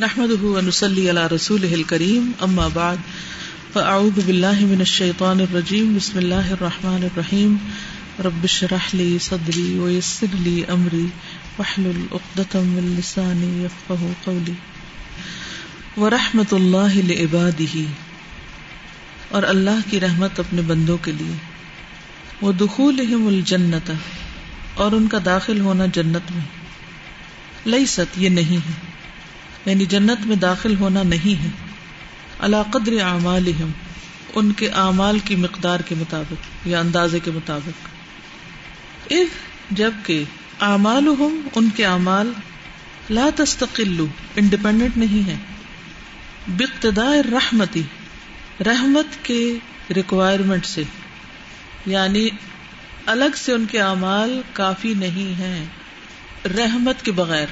نحمده ونصلي على رسوله الكريم اما بعد فاعوذ بالله من الشيطان الرجيم، بسم الله الرحمن الرحيم. رب اشرح لي صدري ويسر لي امري واحلل عقدة من لساني يفقهوا قولي. ورحمة الله لعباده، اور اللہ کی رحمت اپنے بندوں کے لیے. وہ دخولہم الجنت اور ان کا داخل ہونا جنت میں. لئی ست یہ نہیں ہے۔ یعنی جنت میں داخل ہونا نہیں ہے۔ اللہ قدر اعمال ان کے اعمال کی مقدار کے مطابق، یا اندازے کے مطابق۔ جب اعمال ان کے اعمال لا تستقل انڈیپینڈنٹ نہیں ہے بقتداء رحمتی رحمت کے ریکوائرمنٹ سے۔ یعنی الگ سے ان کے اعمال کافی نہیں ہیں۔ رحمت کے بغیر۔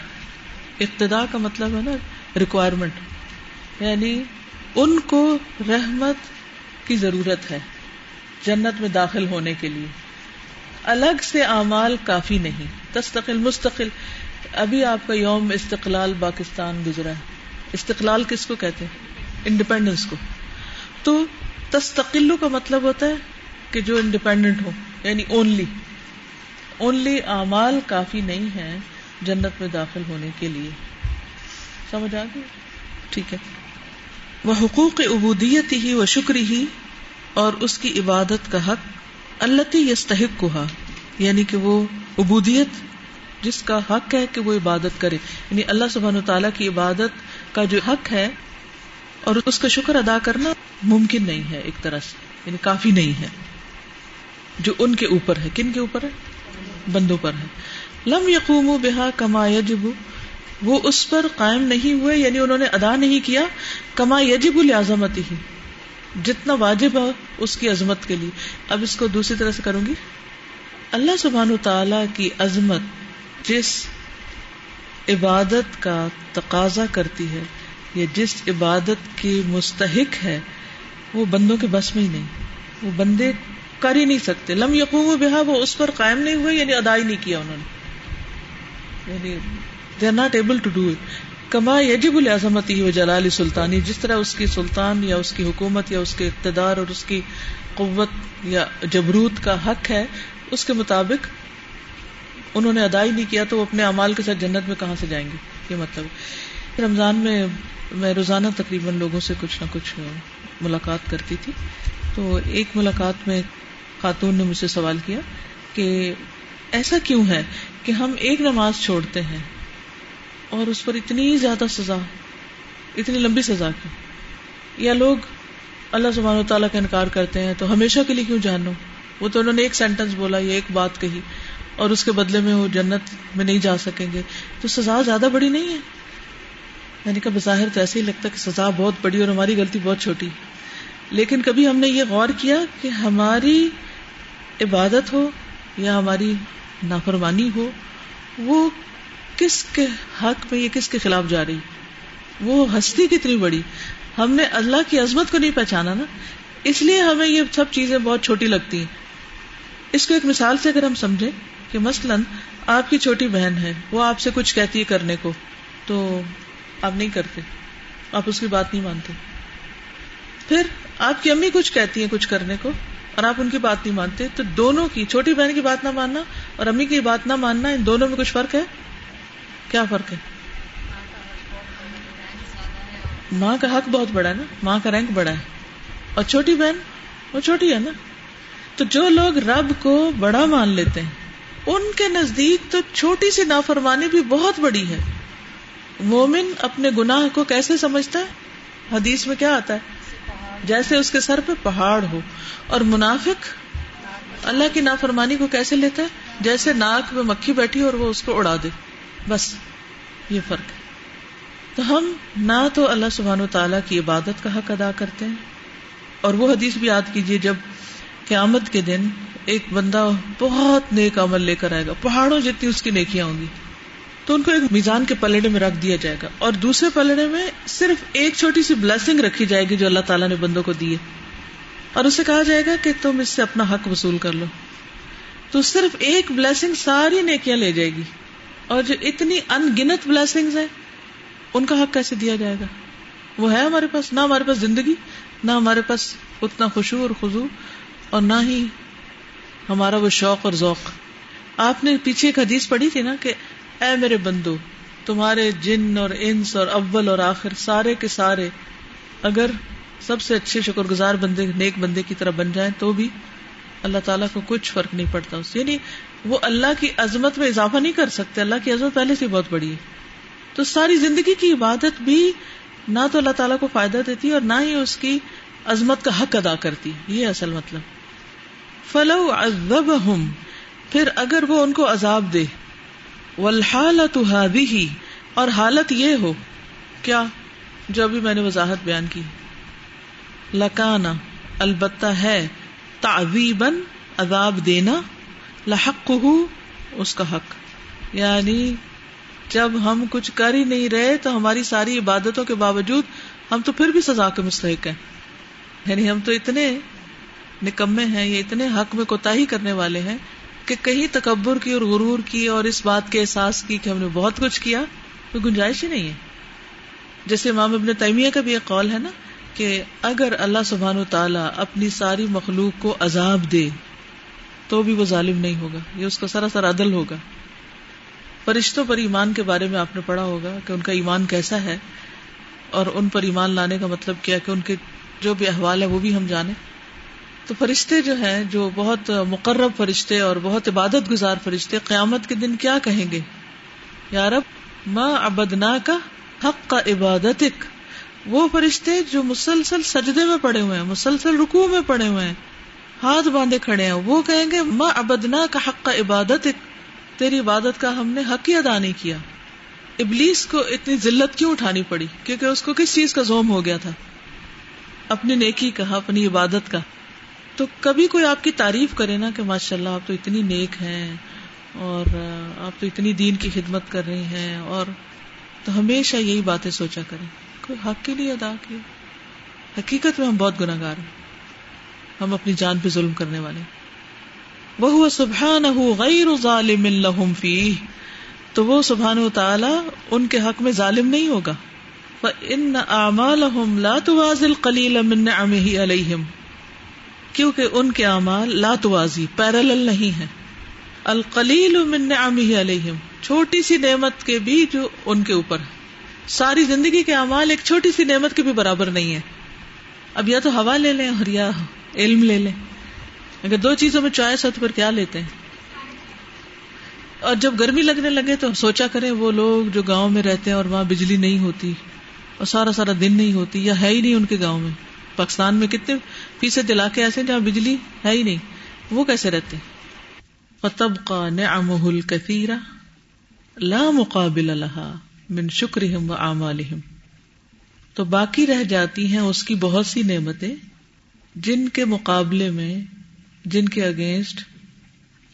ابتدا کا مطلب ہے نا ریکوائرمنٹ یعنی ان کو رحمت کی ضرورت ہے جنت میں داخل ہونے کے لیے۔ الگ سے اعمال کافی نہیں۔ تستقل، مستقل۔ ابھی آپ کا یوم استقلال پاکستان گزرا ہے۔ استقلال کس کو کہتے ہیں؟ انڈیپینڈنس کو۔ تو تستقلو کا مطلب ہوتا ہے کہ جو انڈیپینڈنٹ ہو یعنی اونلی اونلی اعمال کافی نہیں ہے جنت میں داخل ہونے کے لیے۔ سمجھ آ گئی؟ ٹھیک ہے۔ وہ حقوق ابودیت ہی و شکر ہی اور اس کی عبادت کا حق اللہ یستحق کو یعنی کہ وہ ابودیت جس کا حق ہے کہ وہ عبادت کرے۔ یعنی اللہ سبحان و تعالیٰ کی عبادت کا جو حق ہے اور اس کا شکر ادا کرنا ممکن نہیں ہے ایک طرح سے یعنی کافی نہیں ہے۔ جو ان کے اوپر ہے، کن کے اوپر ہے؟ بندوں پر ہے۔ لم یقوم بحا کما یجب وہ اس پر قائم نہیں ہوئے یعنی انہوں نے ادا نہیں کیا، کما یجب العظمت ہی جتنا واجب ہے اس کی عظمت کے لیے۔ اب اس کو دوسری طرح سے کروں گی۔ اللہ سبحان تعالی کی عظمت جس عبادت کا تقاضا کرتی ہے، یا جس عبادت کی مستحق ہے، وہ بندوں کے بس میں ہی نہیں۔ وہ بندے کر ہی نہیں سکتے۔ لم یقوم بہا، وہ اس پر قائم نہیں ہوئے یعنی ادا ہی نہیں کیا انہوں نے۔ یعنی they are not able to do it کما یجب العظمت ہی جلال سلطانی، جس طرح اس کی سلطان یا اس کی حکومت یا اس کے اقتدار اور اس کی قوت یا جبروت کا حق ہے، اس کے مطابق انہوں نے ادا ہی نہیں کیا تو وہ اپنے امال کے ساتھ جنت میں کہاں سے جائیں گے؟ یہ مطلب رمضان میں میں روزانہ تقریباً لوگوں سے کچھ نہ کچھ ملاقات کرتی تھی۔ تو ایک ملاقات میں خاتون نے مجھ سے سوال کیا کہ ایسا کیوں ہے کہ ہم ایک نماز چھوڑتے ہیں اور اس پر اتنی زیادہ سزا، اتنی لمبی سزا کی۔ یا لوگ اللہ سبحانہ و تعالیٰ کا انکار کرتے ہیں تو ہمیشہ کے لیے کیوں جانو وہ تو انہوں نے ایک سینٹینس بولا، یا ایک بات کہی اور اس کے بدلے میں وہ جنت میں نہیں جا سکیں گے۔ تو سزا زیادہ بڑی نہیں ہے۔ یعنی کہ بظاہر تو ایسے ہی لگتا کہ سزا بہت بڑی اور ہماری غلطی بہت چھوٹی لیکن کبھی ہم نے یہ غور کیا کہ ہماری عبادت ہو یا ہماری نافرمانی ہو، وہ کس کے حق میں یہ کس کے خلاف جا رہی؟ وہ ہستی کتنی بڑی؟ ہم نے اللہ کی عظمت کو نہیں پہچانا نا، اس لیے ہمیں یہ سب چیزیں بہت چھوٹی لگتی ہیں۔ اس کو ایک مثال سے اگر ہم سمجھیں کہ مثلاً آپ کی چھوٹی بہن ہے، وہ آپ سے کچھ کہتی ہے کرنے کو، تو آپ نہیں کرتے، آپ اس کی بات نہیں مانتے۔ پھر آپ کی امی کچھ کہتی ہیں کچھ کرنے کو اور آپ ان کی بات نہیں مانتے، تو دونوں کی، چھوٹی بہن کی بات نہ ماننا اور امی کی بات نہ ماننا، ان دونوں میں کچھ فرق ہے؟ کیا فرق ہے؟ ماں کا حق بہت بڑا ہے نا؟ ماں کا رینک بڑا ہے۔ اور چھوٹی بہن، وہ چھوٹی ہے نا؟ تو جو لوگ رب کو بڑا مان لیتے ہیں، ان کے نزدیک تو چھوٹی سی نافرمانی بھی بہت بڑی ہے۔ مومن اپنے گناہ کو کیسے سمجھتا ہے؟ حدیث میں کیا آتا ہے؟ جیسے اس کے سر پہ پہاڑ ہو۔ اور منافق اللہ کی نافرمانی کو کیسے لیتا ہے؟ جیسے ناک میں مکھی بیٹھی اور وہ اس کو اڑا دے۔ بس، یہ فرق ہے۔ تو ہم نہ تو اللہ سبحان و تعالیٰ کی عبادت کا حق ادا کرتے ہیں۔ اور وہ حدیث بھی یاد کیجیے جب قیامت کے دن ایک بندہ بہت نیک عمل لے کر آئے گا، پہاڑوں جتنی اس کی نیکیاں ہوں گی، تو ان کو ایک میزان کے پلڑے میں رکھ دیا جائے گا۔ اور دوسرے پلڑے میں صرف ایک چھوٹی سی بلیسنگ رکھی جائے گی جو اللہ تعالیٰ نے بندوں کو دی اور اسے کہا جائے گا کہ تم اس سے اپنا حق وصول کر لو۔ تو صرف ایک بلیسنگ ساری نیکیاں لے جائے گی۔ اور جو اتنی ان گنت ہیں، ان کا حق کیسے دیا جائے گا؟ وہ ہے ہمارے پاس، نہ ہمارے پاس زندگی، نہ ہمارے پاس اتنا خوشو اور خزو اور نہ ہی ہمارا وہ شوق اور ذوق۔ آپ نے پیچھے ایک حدیث پڑھی تھی نا کہ، اے میرے بندو، تمہارے جن اور انس اور اول اور آخر، سارے کے سارے، اگر سب سے اچھے شکر گزار بندے، نیک بندے کی طرح بن جائیں تو بھی اللہ تعالیٰ کو کچھ فرق نہیں پڑتا اس یعنی وہ اللہ کی عظمت میں اضافہ نہیں کر سکتے، اللہ کی عظمت پہلے سے بہت بڑی ہے۔ تو ساری زندگی کی عبادت بھی نہ تو اللہ تعالیٰ کو فائدہ دیتی اور نہ ہی اس کی عظمت کا حق ادا کرتی۔ یہ اصل مطلب۔ فلو ازب پھر اگر وہ ان کو عذاب دے۔ والحالت هذه، اور حالت یہ ہو۔ کیا؟ جو ابھی میں نے وضاحت بیان کی۔ لکانا البتہ ہے۔ تعویبا عذاب دینا لحق اس کا حق۔ یعنی جب ہم کچھ کر ہی نہیں رہے تو ہماری ساری عبادتوں کے باوجود ہم تو پھر بھی سزا کے مستحق ہیں۔ یعنی ہم تو اتنے نکمے ہیں یہ اتنے حق میں کوتا ہی کرنے والے ہیں کہ کہیں تکبر کی اور غرور کی اور اس بات کے احساس کی کہ ہم نے بہت کچھ کیا، کوئی گنجائش ہی نہیں ہے۔ جیسے امام ابن تیمیہ کا بھی ایک قول ہے نا کہ اگر اللہ سبحان و تعالیٰ اپنی ساری مخلوق کو عذاب دے، تو بھی وہ ظالم نہیں ہوگا، یہ اس کا سراسر عدل ہوگا۔ فرشتوں پر ایمان کے بارے میں آپ نے پڑھا ہوگا کہ ان کا ایمان کیسا ہے، اور ان پر ایمان لانے کا مطلب کیا کہ ان کے جو بھی احوال ہے وہ بھی ہم جانے تو فرشتے جو ہیں، جو بہت مقرب فرشتے اور بہت عبادت گزار فرشتے، قیامت کے دن کیا کہیں گے؟ یارب ماں ابدنا کا حق کا عبادت وہ فرشتے جو مسلسل سجدے میں پڑے ہوئے ہیں، مسلسل رکو میں پڑے ہوئے ہیں، ہاتھ باندھے کھڑے ہیں، وہ کہیں گے ماں ابدنا کا حق کا عبادت تیری عبادت کا ہم نے حق ہی ادا نہیں کیا۔ ابلیس کو اتنی ذلت کیوں اٹھانی پڑی؟ کیونکہ اس کو کس چیز کا زوم ہو گیا تھا؟ اپنی نیکی کا اپنی عبادت کا۔ تو کبھی کوئی آپ کی تعریف کرے نا کہ ماشاء اللہ آپ تو اتنی نیک ہیں اور آپ تو اتنی دین کی خدمت کر رہی ہیں اور تو ہمیشہ یہی باتیں سوچا کریں۔ کوئی حق کے لیے ادا کیا؟ حقیقت میں ہم بہت گناگار ہیں۔ ہم اپنی جان پہ ظلم کرنے والے وہ سبحان غیر ظالم الحم فی تو وہ سبحان و تعالی ان کے حق میں ظالم نہیں ہوگا۔ ان اعمال لا توازل قلیل من نعمه علیہم کیونکہ ان کے اعمال لا توازی پیرل نہیں ہے القلیل من نعمه علیہم چھوٹی سی نعمت کے بھی جو ان کے اوپر ہے۔ ساری زندگی کے اعمال ایک چھوٹی سی نعمت کے بھی برابر نہیں ہے اب یا تو ہوا لے لیں اور یا علم لے لیں۔ اگر دو چیزوں میں چوائس ہو تو پھر کیا لیتے ہیں؟ اور جب گرمی لگنے لگے تو سوچا کریں وہ لوگ جو گاؤں میں رہتے ہیں اور وہاں بجلی نہیں ہوتی اور سارا سارا دن نہیں ہوتی یا ہے ہی نہیں ان کے گاؤں میں۔ پاکستان میں کتنے فیصد علاقے ایسے جہاں بجلی ہے ہی نہیں۔ وہ کیسے رہتے فتب کا نعمه لا مقابل لها۔ من شکرهم و تو باقی رہ جاتی ہیں اس کی بہت سی نعمتیں جن کے مقابلے میں، جن کے اگینسٹ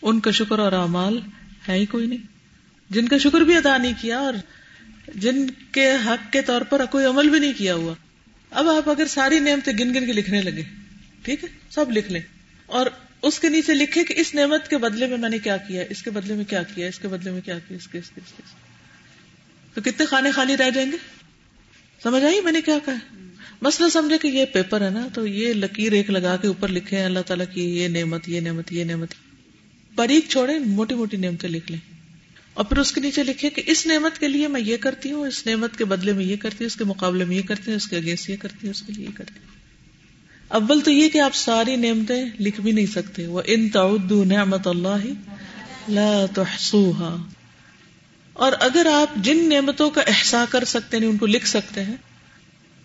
ان کا شکر اور اعمال ہے ہی کوئی نہیں۔ جن کا شکر بھی ادا نہیں کیا اور جن کے حق کے طور پر کوئی عمل بھی نہیں کیا ہوا۔ اب آپ اگر ساری نعمتیں گن گن کے لکھنے لگے، ٹھیک ہے؟ سب لکھ لیں۔ اور اس کے نیچے لکھے کہ اس نعمت کے بدلے میں میں نے کیا کیا، اس کے بدلے میں کیا کیا، اس کے بدلے میں کیا کیا اس کے اس کے اس کے۔ تو کتنے کھانے خالی رہ جائیں گے؟ سمجھ آئی میں نے کیا کہا؟ مسئلہ سمجھے کہ یہ پیپر ہے نا، تو یہ لکیر ایک لگا کے اوپر لکھے اللہ تعالیٰ کی یہ نعمت یہ نعمت یہ نعمت۔ باریک چھوڑے موٹی موٹی نعمتیں لکھ لیں۔ اور پھر اس کے نیچے لکھے کہ اس نعمت کے لیے میں یہ کرتی ہوں، اس نعمت کے بدلے میں یہ کرتی ہوں، اس کے مقابلے میں یہ کرتی ہوں، اس کے اگینسٹ یہ کرتی ہوں، اس کے لیے یہ کرتی ہوں۔ اول تو یہ کہ آپ ساری نعمتیں لکھ بھی نہیں سکتے۔ وہ ان تعدو نعمت اللہ لا تحصوها۔ اور اگر آپ جن نعمتوں کا احسا کر سکتے ہیں، ان کو لکھ سکتے ہیں،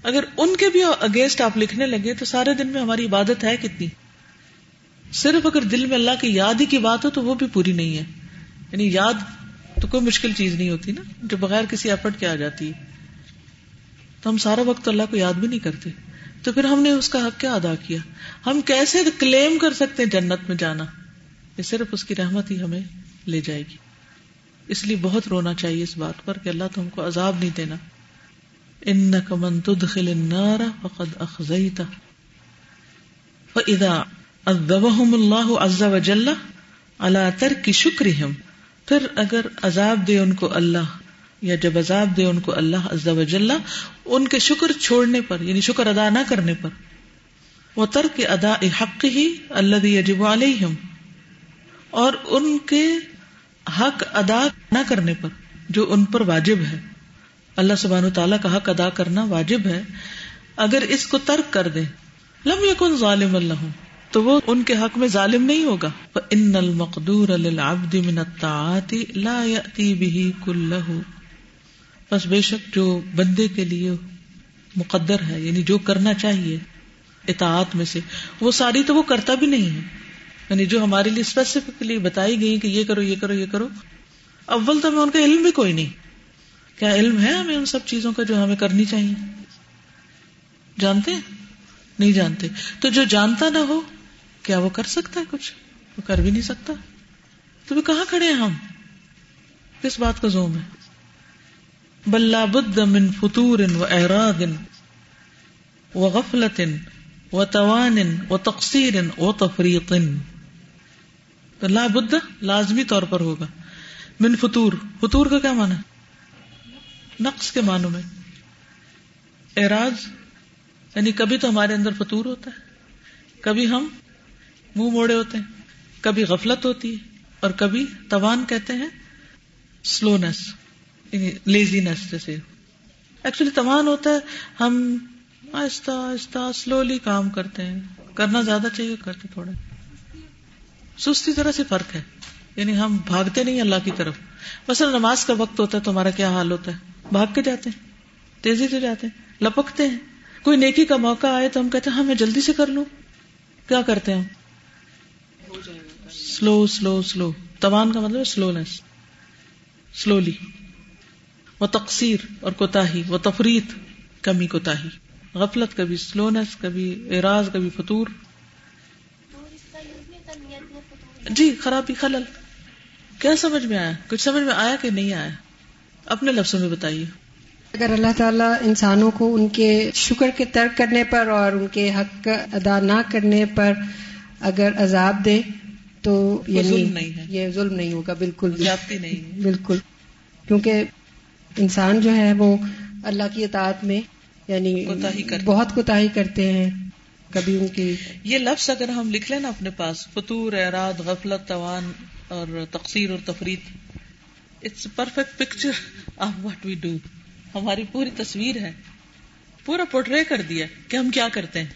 اگر ان کے بھی اگینسٹ آپ لکھنے لگے، تو سارے دن میں ہماری عبادت ہے کتنی؟ صرف اگر دل میں اللہ کی یاد ہی کی بات ہو، تو وہ بھی پوری نہیں ہے۔ یعنی یاد تو کوئی مشکل چیز نہیں ہوتی نا، جو بغیر کسی ایفرٹ کے آ جاتی ہے۔ تو ہم سارا وقت اللہ کو یاد بھی نہیں کرتے۔ تو پھر ہم نے اس کا حق کیا ادا کیا؟ ہم کیسے کلیم کر سکتے ہیں جنت میں جانا؟ یہ صرف اس کی رحمت ہی ہمیں لے جائے گی۔ اس لیے بہت رونا چاہیے اس بات پر کہ اللہ تم کو عذاب نہیں دینا۔ انك من تدخل النار فقد اخزيته فاذا عذبهم الله عز وجل على ترك شكرهم پھر اگر عذاب دے ان کو اللہ یا جب عذاب دے ان کو اللہ عز و جل ان کے شکر چھوڑنے پر یعنی شکر ادا نہ کرنے پر۔ وہ ترک ادا حق ہی اللہ یجب علیہم، اور ان کے حق ادا نہ کرنے پر جو ان پر واجب ہے۔ اللہ سبحان تعالیٰ کا حق ادا کرنا واجب ہے۔ اگر اس کو ترک کر دے۔ لم یکن ظالم اللہ تو وہ ان کے حق میں ظالم نہیں ہوگا۔ ان المقدور للعبد من الطاعات لا یأتی به کلہ بس بے شک جو بندے کے لیے مقدر ہے یعنی جو کرنا چاہیے، اطاعت میں سے، وہ ساری تو وہ کرتا بھی نہیں ہے۔ یعنی جو ہمارے لیے اسپیسیفکلی بتائی گئی کہ یہ کرو یہ کرو یہ کرو، اول تو ہمیں ان کا علم بھی کوئی نہیں۔ کیا علم ہے ہمیں ان سب چیزوں کا جو ہمیں کرنی چاہیے؟ جانتے ہیں؟ نہیں جانتے۔ تو جو جانتا نہ ہو، کیا وہ کر سکتا ہے کچھ؟ وہ کر بھی نہیں سکتا۔ تو کہاں کھڑے ہیں ہم؟ کس بات کا زوم ہے؟ بلا بد من فطور و اعراض و غفلت و توان و تقسیر و تفریق۔ تو لا بد لازمی طور پر ہوگا۔ من فطور فطور کا کیا مانا نقص کے معنوں میں۔ اعراض یعنی کبھی تو ہمارے اندر فطور ہوتا ہے، کبھی ہم منہ موڑے ہوتے ہیں، کبھی غفلت ہوتی ہے، اور کبھی توان کہتے ہیں سلونس یعنی لیزینس جیسے۔ ایکچولی توان ہوتا ہے، ہم آہستہ آہستہ سلولی کام کرتے ہیں، کرنا زیادہ چاہیے، کرتے تھوڑا۔ سستی طرح سے فرق ہے۔ یعنی ہم بھاگتے نہیں اللہ کی طرف۔ مثلا نماز کا وقت ہوتا ہے تو ہمارا کیا حال ہوتا ہے؟ بھاگ کے جاتے ہیں، تیزی سے جاتے ہیں، لپکتے ہیں۔ کوئی نیکی کا موقع آئے تو ہم کہتے ہیں ہاں میں جلدی سے کر لوں۔ کیا کرتے ہیں سلو سلو سلو توان کا مطلب سلونیس سلولی وہ تقسیر اور کوتا وہ تفریح کمی کوتا غفلت، کبھی سلونس کبھی اراض، کبھی فطور جی خرابی خلل۔ کیا سمجھ میں آیا؟ کچھ سمجھ میں آیا کہ نہیں آیا؟ اپنے لفظوں میں بتائیے۔ اگر اللہ تعالیٰ انسانوں کو ان کے شکر کے ترک کرنے پر اور ان کے حق ادا نہ کرنے پر اگر عذاب دے تو یہ ظلم نہیں ہوگا بالکل۔ نہیں بالکل۔ کیونکہ انسان جو ہے وہ اللہ کی اطاعت میں یعنی بہت کوتا کرتے ہیں۔ کبھی ان کی یہ لفظ اگر ہم لکھ لیں نا اپنے پاس فطور اراد غفلت توان اور تقسیر اور تفریح it's perfect picture of what we do ہماری پوری تصویر ہے۔ پورا پورٹرے کر دیا کہ ہم کیا کرتے ہیں۔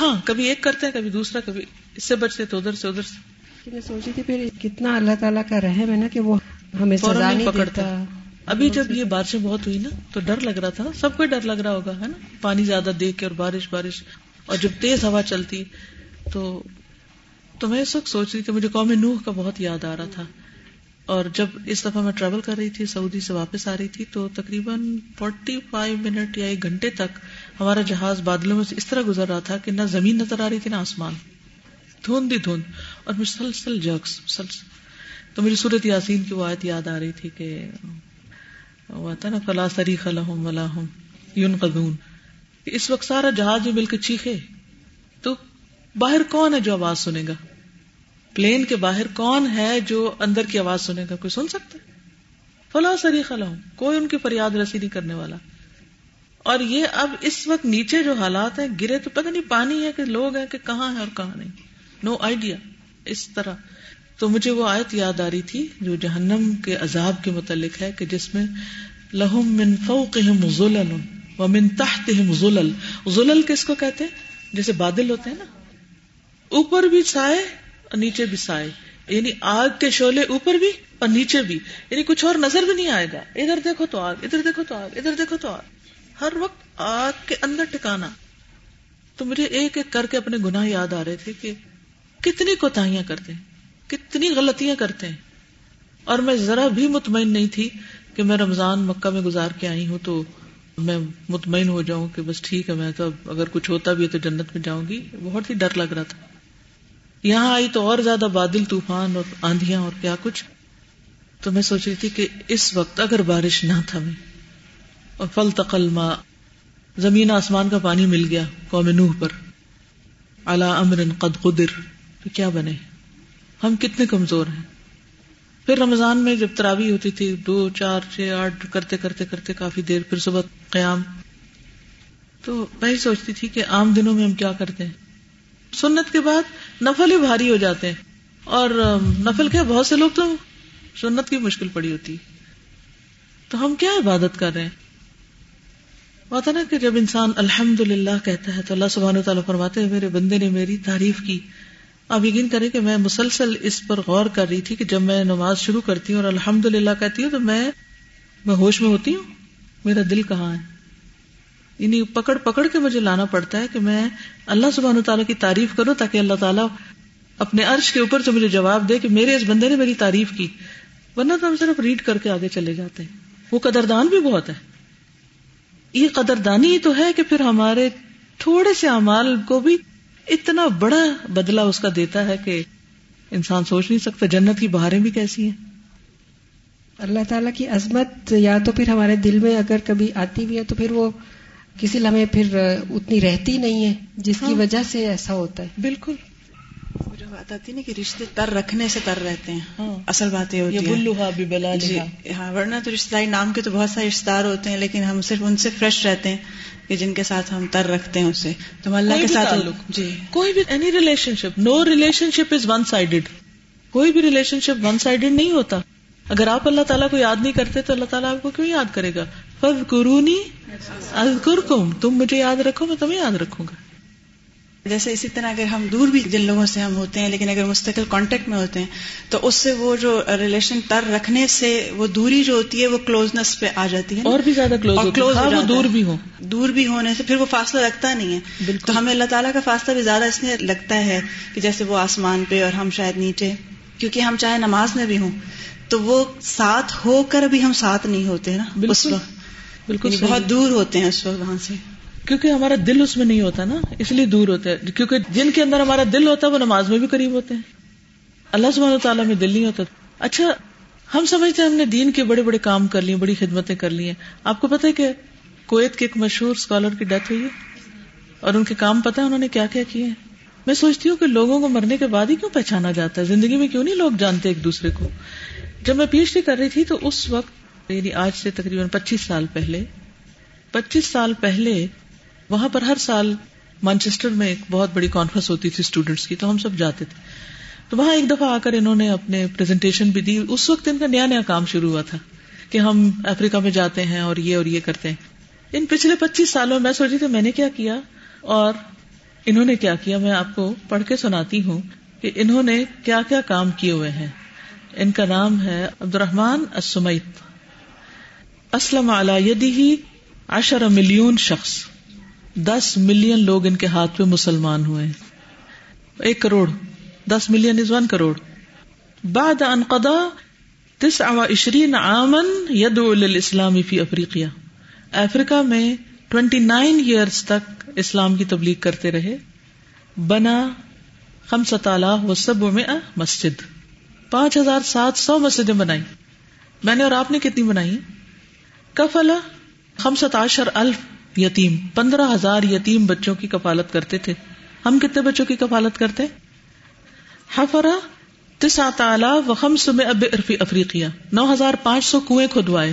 ہاں کبھی ایک کرتے ہیں کبھی دوسرا کبھی اس سے بچتے تو ادھر سے ادھر سے۔ میں سوچی تھی پھر کتنا اللہ تعالیٰ کا رحم ہے نا کہ وہ ہمیں سزا نہیں پکڑتا۔ ابھی جب یہ بارشیں بہت ہوئی نا، تو ڈر لگ رہا تھا، سب کو ڈر لگ رہا ہوگا، ہے نا؟ پانی زیادہ دیکھ کے اور بارش بارش۔ اور جب تیز ہوا چلتی، تو تو میں اس وقت سوچ رہی تھی، مجھے قوم نوح کا بہت یاد آ رہا تھا۔ اور جب اس دفعہ میں ٹریول کر رہی تھی، سعودی سے واپس آ رہی تھی، تو تقریباً فورٹی فائیو منٹ یا ایک گھنٹے تک ہمارا جہاز بادلوں میں سے اس طرح گزر رہا تھا کہ نہ زمین نظر آ رہی تھی، نہ آسمان۔ دھند ہی دھند۔ اور مسلسل جگس مسلسل۔ تو مجھے صورت یاسین کی وہ آیت یاد آ رہی تھی کہ وہ تھا نا، فلا سری خلحم ولاحم یون قدون اس وقت سارا جہاز جو مل کے چیخے۔ تو باہر کون ہے جو آواز سنے گا؟ پلین کے باہر کون ہے جو اندر کی آواز سنے گا؟ کوئی سن سکتا فلا سری خلحم کوئی ان کی فریاد رسی نہیں کرنے والا۔ اور یہ اب اس وقت نیچے جو حالات ہیں، گرے تو پتہ نہیں، پانی ہے کہ لوگ ہیں کہ کہاں ہے اور کہاں نہیں۔ نو no آئیڈیا اس طرح۔ تو مجھے وہ آیت یاد آ رہی تھی جو جہنم کے عذاب کے متعلق ہے کہ جس میں لہم من فوقہم ظلل ومن تحتہم ظلل۔ ظلل کس کو کہتے ہیں؟ جیسے بادل ہوتے ہیں نا۔ اوپر بھی سائے اور نیچے بھی سائے۔ یعنی آگ کے شعلے اوپر بھی اور نیچے بھی۔ یعنی کچھ اور نظر بھی نہیں آئے گا۔ ادھر دیکھو تو آگ، ادھر دیکھو تو آگ، ادھر دیکھو تو آگ۔ ہر وقت آگ کے اندر ٹکانا۔ تو مجھے ایک ایک کر کے اپنے گناہ یاد آ رہے تھے کہ کتنی کوتاہیاں کرتے ہیں۔ کتنی غلطیاں کرتے ہیں۔ اور میں ذرا بھی مطمئن نہیں تھی کہ میں رمضان مکہ میں گزار کے آئی ہوں تو میں مطمئن ہو جاؤں کہ بس ٹھیک ہے، میں تو اگر کچھ ہوتا بھی ہے تو جنت میں جاؤں گی۔ بہت ہی ڈر لگ رہا تھا۔ یہاں آئی تو اور زیادہ بادل، طوفان اور آندیاں اور کیا کچھ۔ تو میں سوچ رہی تھی کہ اس وقت اگر بارش نہ تھمے اور فل تقل ماں زمین آسمان کا پانی مل گیا قوم نوح پر۔ اللہ امر قد قدر، تو کیا بنے؟ ہم کتنے کمزور ہیں۔ پھر رمضان میں جب تراوی ہوتی تھی، دو، چار، چھ، آٹھ، کرتے کرتے کرتے کافی دیر، پھر صبح قیام۔ تو میں سوچتی تھی کہ عام دنوں میں ہم کیا کرتے ہیں۔ سنت کے بعد نفل ہی بھاری ہو جاتے ہیں۔ اور نفل کیا بہت سے لوگ تو سنت کی مشکل پڑی ہوتی۔ تو ہم کیا عبادت کر رہے ہیں؟ بات ہے نا کہ جب انسان الحمد للہ کہتا ہے تو اللہ سبحانہ تعالیٰ فرماتے ہیں، میرے بندے نے میری تعریف کی۔ آپ یقین کریں کہ میں مسلسل اس پر غور کر رہی تھی کہ جب میں نماز شروع کرتی ہوں اور الحمد للہ کہتی ہوں تو میں میں ہوش میں ہوتی ہوں، میرا دل کہاں ہے؟ یعنی پکڑ پکڑ کے مجھے لانا پڑتا ہے کہ میں اللہ سبحانہ تعالیٰ کی تعریف کروں تاکہ اللہ تعالیٰ اپنے عرش کے اوپر سے مجھے جواب دے کہ میرے اس بندے نے میری تعریف کی۔ ورنہ تو ہم صرف ریڈ کر کے آگے چلے جاتے ہیں۔ وہ قدردان بھی بہت ہے۔ یہ قدردانی تو ہے کہ پھر ہمارے تھوڑے سے امال کو بھی اتنا بڑا بدلا اس کا دیتا ہے کہ انسان سوچ نہیں سکتا جنت کی بہاریں بھی کیسی ہیں۔ اللہ تعالیٰ کی عظمت یا تو پھر ہمارے دل میں اگر کبھی آتی بھی ہے تو پھر وہ کسی لمحے پھر اتنی رہتی نہیں ہے جس کی ہاں۔ وجہ سے ایسا ہوتا ہے۔ بالکل۔ جو بات آتی نا کہ رشتے تر رکھنے سے تر رہتے ہیں ہاں۔ اصل بات یہ ہوتی ہے جی ہاں ورنہ تو رشتے داری نام کے تو بہت سارے رشتے دار ہوتے ہیں لیکن ہم صرف ان سے فریش رہتے ہیں۔ کہ جن کے ساتھ ہم تر رکھتے ہیں اسے۔ تو اللہ کے ساتھ جی۔ کوئی بھی any relationship no relationship is one sided کوئی بھی ریلیشن شپ ون سائڈیڈ نہیں ہوتا۔ اگر آپ اللہ تعالیٰ کو یاد نہیں کرتے تو اللہ تعالیٰ آپ کو کیوں یاد کرے گا؟ فض قرونی تم مجھے یاد رکھو میں تمہیں یاد رکھوں گا۔ جیسے اسی طرح اگر ہم دور بھی جن لوگوں سے ہم ہوتے ہیں لیکن اگر مستقل کانٹیکٹ میں ہوتے ہیں تو اس سے وہ جو ریلیشن تر رکھنے سے وہ دوری جو ہوتی ہے وہ کلوزنس پہ آ جاتی ہے اور بھی زیادہ کلوز کلوز ہاں، دور بھی ہو دور بھی ہونے سے پھر وہ فاصلہ رکھتا نہیں ہے۔ تو ہمیں اللہ تعالیٰ کا فاصلہ بھی زیادہ اس لیے لگتا ہے کہ جیسے وہ آسمان پہ اور ہم شاید نیچے کیونکہ ہم چاہے نماز میں بھی ہوں تو وہ ساتھ ہو کر بھی ہم ساتھ نہیں ہوتے نا۔ اس وقت۔ بالکل یعنی بہت دور ہوتے ہیں اس وقت وہاں سے۔ کیونکہ ہمارا دل اس میں نہیں ہوتا نا، اس لیے دور ہوتا ہے۔ کیونکہ جن کے اندر ہمارا دل ہوتا ہے، وہ نماز میں بھی قریب ہوتے ہیں۔ اللہ سبحانہ تعالیٰ میں دل نہیں ہوتا۔ اچھا ہم سمجھتے ہیں ہم نے دین کے بڑے بڑے کام کر لیے، بڑی خدمتیں کر لی ہیں۔ آپ کو پتا ہے کہ کویت کے ایک مشہور اسکالر کی ڈیتھ ہوئی ہے؟ اور ان کے کام پتا ہے انہوں نے کیا کیا کیے ہیں؟ میں سوچتی ہوں کہ لوگوں کو مرنے کے بعد ہی کیوں پہچانا جاتا ہے؟ زندگی میں کیوں نہیں لوگ جانتے ایک دوسرے کو؟ جب میں پی ایچ ڈی کر رہی تھی تو اس وقت یعنی آج سے تقریباً پچیس سال پہلے، پچیس سال پہلے وہاں پر ہر سال مانچسٹر میں ایک بہت بڑی کانفرنس ہوتی تھی اسٹوڈینٹس کی، تو ہم سب جاتے تھے۔ تو وہاں ایک دفعہ آ کر انہوں نے اپنے پریزنٹیشن بھی دی۔ اس وقت ان کا نیا نیا کام شروع ہوا تھا کہ ہم افریقہ میں جاتے ہیں اور یہ اور یہ کرتے ہیں۔ ان پچھلے پچیس سالوں میں سوچی تھی، میں نے کیا کیا؟ اور انہوں نے کیا کیا؟ میں آپ کو پڑھ کے سناتی ہوں کہ انہوں نے کیا کیا کام کیے ہوئے ہیں۔ ان کا نام ہے عبد الرحمان اسمیت اسلم علی ہی اشر ملین شخص۔ دس ملین لوگ ان کے ہاتھ پہ مسلمان ہوئے ایک کروڑ، دس ملین از ون کروڑ۔ بعد انقدا تس عشرین آمن ید اسلامی فی افریقیہ۔ افریقہ میں ٹوینٹی نائن ایئرس تک اسلام کی تبلیغ کرتے رہے۔ بنا خم و سب میں مسجد۔ پانچ ہزار سات سو مسجدیں بنائی۔ میں نے اور آپ نے کتنی بنائی؟ کفلا ہم ستاشر الف۔ یتیم پندرہ ہزار یتیم بچوں کی کفالت کرتے تھے۔ ہم کتنے بچوں کی کفالت کرتے؟ حفرا و اب عرفی افریقیہ۔ نو ہزار پانچ سو کنویں کھدوائے۔